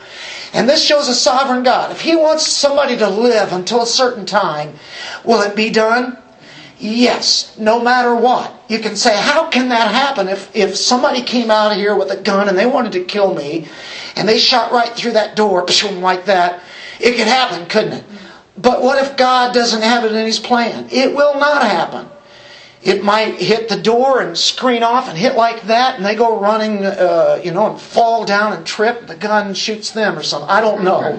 S2: And this shows a sovereign God. If He wants somebody to live until a certain time, will it be done? Yes, no matter what. You can say, how can that happen if, if somebody came out of here with a gun and they wanted to kill me and they shot right through that door like that? It could happen, couldn't it? But what if God doesn't have it in His plan? It will not happen. It might hit the door and screen off and hit like that, and they go running, uh, you know, and fall down and trip. The gun shoots them or something. I don't know.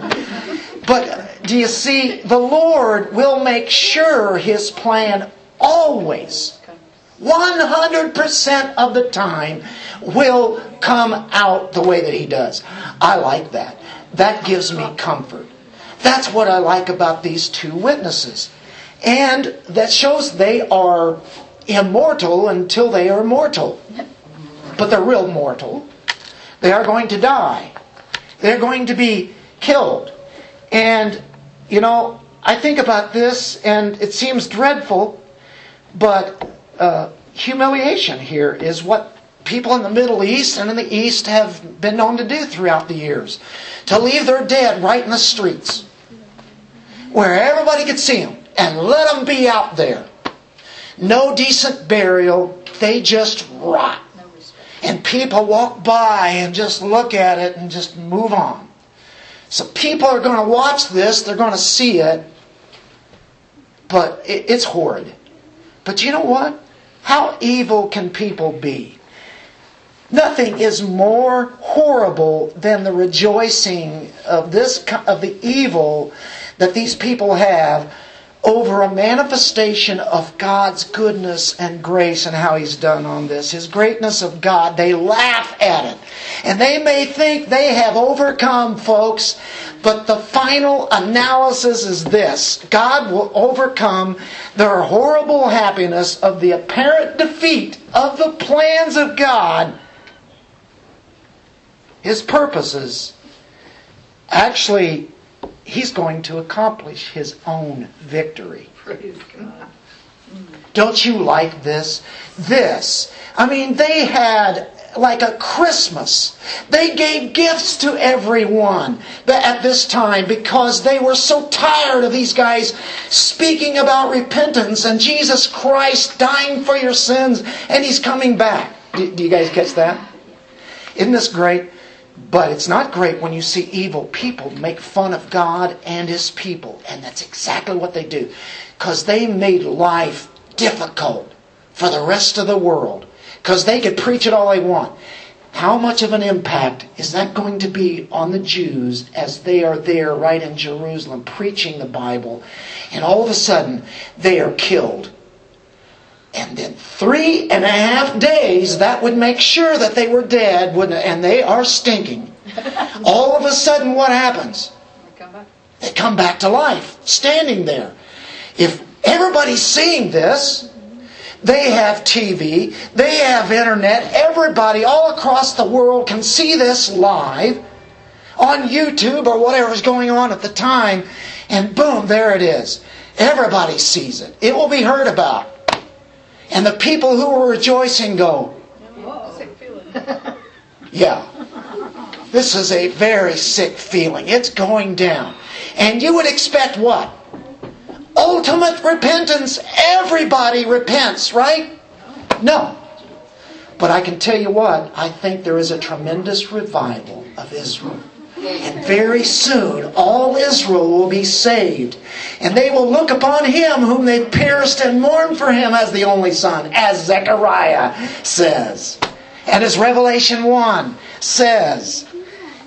S2: But do you see, the Lord will make sure His plan always, 100% of the time, will come out the way that He does. I like that. That gives me comfort. That's what I like about these two witnesses. And that shows they are immortal until they are mortal. But they're real mortal. They are going to die. They're going to be killed. And, you know, I think about this and it seems dreadful, but uh, humiliation here is what people in the Middle East and in the East have been known to do throughout the years. To leave their dead right in the streets where everybody could see them and let them be out there. No decent burial, they just rot. And people walk by and just look at it and just move on. So people are going to watch this, they're going to see it, but it's horrid. But you know what? How evil can people be? Nothing is more horrible than the rejoicing of this of the evil that these people have over a manifestation of God's goodness and grace and how He's done on this. His greatness of God. They laugh at it. And they may think they have overcome, folks, but the final analysis is this God will overcome their horrible happiness of the apparent defeat of the plans of God, His purposes. Actually, he's going to accomplish his own victory.
S3: Praise God.
S2: Don't you like this? This. I mean, they had like a Christmas. They gave gifts to everyone at this time because they were so tired of these guys speaking about repentance and Jesus Christ dying for your sins and He's coming back. Do, you guys catch that? Isn't this great? But it's not great when you see evil people make fun of God and His people. And that's exactly what they do. Because they made life difficult for the rest of the world. Because they could preach it all they want. How much of an impact is that going to be on the Jews as they are there right in Jerusalem preaching the Bible? And all of a sudden, they are killed. And then three and a half days, that would make sure that they were dead, wouldn't it? And they are stinking. All of a sudden, what happens? They come back to life, standing there. If everybody's seeing this, they have TV, they have internet, everybody all across the world can see this live on YouTube or whatever's going on at the time, and boom, there it is. Everybody sees it. It will be heard about. And the people who were rejoicing go, Yeah. This is a very sick feeling. It's going down. And you would expect what? Ultimate repentance. Everybody repents, right? No. But I can tell you what, I think there is a tremendous revival of Israel. And very soon all Israel will be saved. And they will look upon him whom they pierced and mourn for him as the only son, as Zechariah says. And as Revelation 1 says.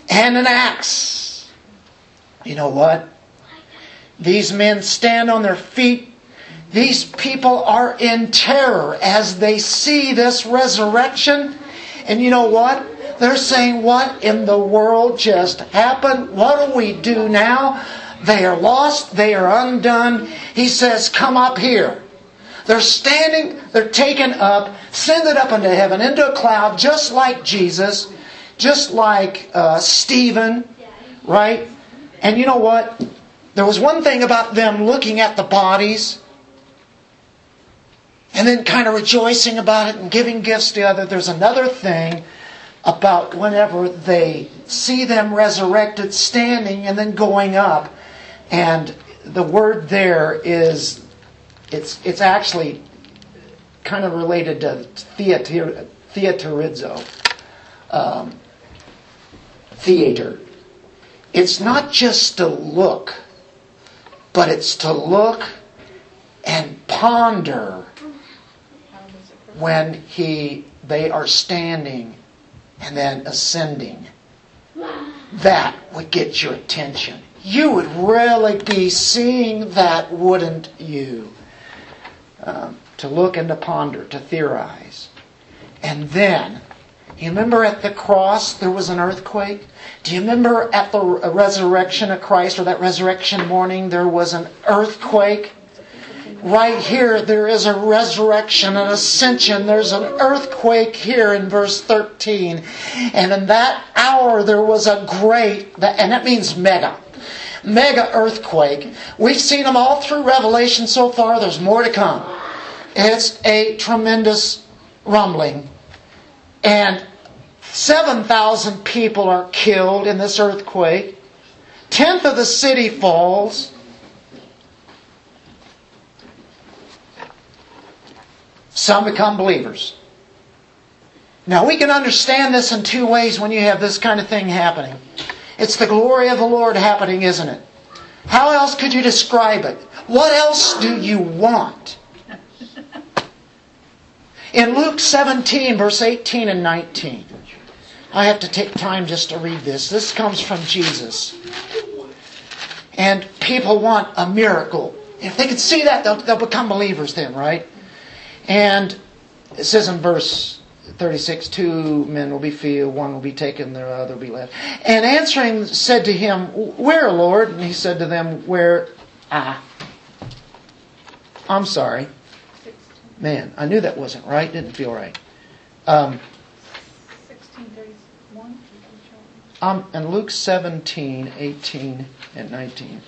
S2: And in Acts. You know what? These men stand on their feet. These people are in terror as they see this resurrection. And you know what? They're saying, What in the world just happened? What do we do now? They are lost. They are undone. He says, Come up here. They're standing, they're taken up, ascended up into heaven, into a cloud, just like Jesus, just like uh, Stephen, right? And you know what? There was one thing about them looking at the bodies and then kind of rejoicing about it and giving gifts to others. There's another thing about whenever they see them resurrected, standing and then going up. And the word there is, it's, it's actually kind of related to theater, theaterizo, um, theater. It's not just to look, but it's to look and ponder when he they are standing and then ascending. That would get your attention. You would really be seeing that, wouldn't you? Um, to look and to ponder, to theorize. And then, you remember at the cross there was an earthquake? Do you remember at the resurrection of Christ or that resurrection morning there was an earthquake? Right here there is a resurrection, an ascension. There's an earthquake here in verse 13. And in that hour there was a great, and that means mega, mega earthquake. We've seen them all through Revelation so far. There's more to come. It's a tremendous rumbling. And 7,000 people are killed in this earthquake. Tenth of the city falls. Some become believers. Now, we can understand this in two ways when you have this kind of thing happening. It's the glory of the Lord happening, isn't it? How else could you describe it? What else do you want? In Luke 17, verse 18 and 19, I have to take time just to read this. This comes from Jesus. And people want a miracle. If they can see that, they'll, they'll become believers then, right? And it says in verse 36, two men will be filled, one will be taken, the other will be left. And answering said to him, Where, Lord? And he said to them, Where? Ah. I'm sorry. Man, I knew that wasn't right. Didn't feel right. Um, um, and Luke 17, 18, and 19.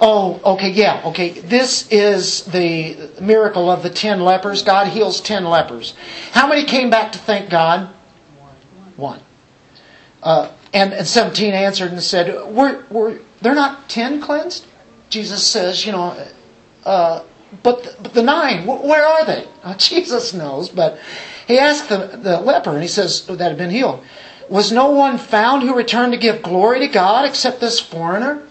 S2: Oh, okay, yeah, okay. This is the miracle of the ten lepers. God heals ten lepers. How many came back to thank God? One. Uh, and, and 17 answered and said, we're, we're, They're not ten cleansed? Jesus says, You know, uh, but, the, but the nine, where are they? Jesus knows, but he asked the, the leper, and he says, That had been healed. Was no one found who returned to give glory to God except this foreigner?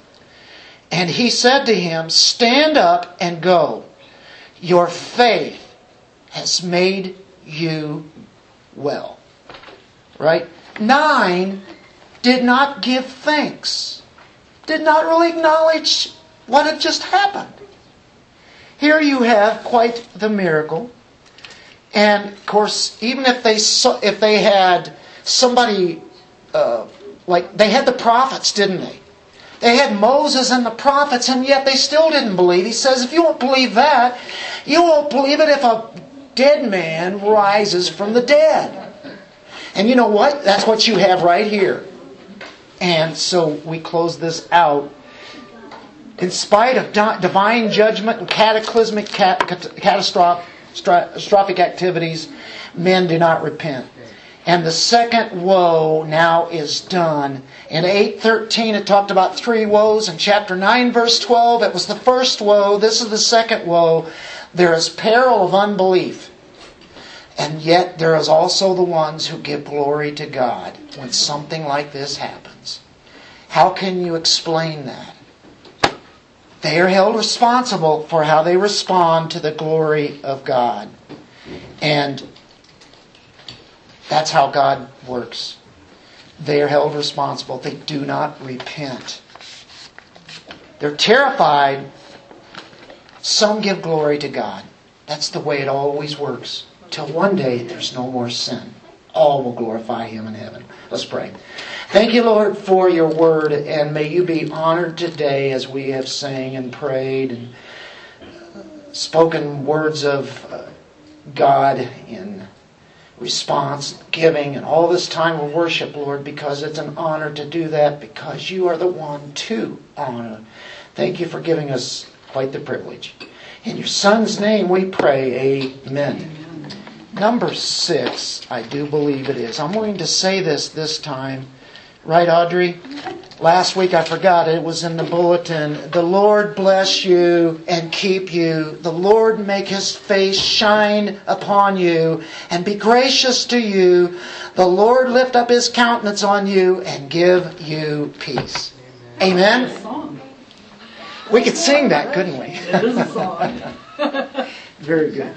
S2: And he said to him, Stand up and go. Your faith has made you well. Right? Nine did not give thanks, did not really acknowledge what had just happened. Here you have quite the miracle. And of course, even if they saw, if they had somebody uh, like they had the prophets, didn't they? They had Moses and the prophets, and yet they still didn't believe. He says, if you won't believe that, you won't believe it if a dead man rises from the dead. And you know what? That's what you have right here. And so we close this out. In spite of divine judgment and cataclysmic, catastrophic activities, men do not repent. And the second woe now is done. In 8:13 it talked about three woes. In chapter 9 verse 12 it was the first woe. This is the second woe. There is peril of unbelief. And yet there is also the ones who give glory to God when something like this happens. How can you explain that? They are held responsible for how they respond to the glory of God. And that's how God works. They are held responsible. They do not repent. They're terrified. Some give glory to God. That's the way it always works. Till one day there's no more sin. All will glorify Him in heaven. Let's pray. Thank you, Lord, for your word, and may you be honored today as we have sang and prayed and spoken words of uh, God in response, giving, and all this time of worship, Lord, because it's an honor to do that, because you are the one to honor. Thank you for giving us quite the privilege. In your Son's name we pray, Amen. Number six, I do believe it is. I'm going to say this this time. Right, Audrey? Last week I forgot it was in the bulletin. The Lord bless you and keep you. The Lord make his face shine upon you and be gracious to you. The Lord lift up his countenance on you and give you peace. Amen. We could sing that, couldn't we?
S3: It is a song.
S2: Very good.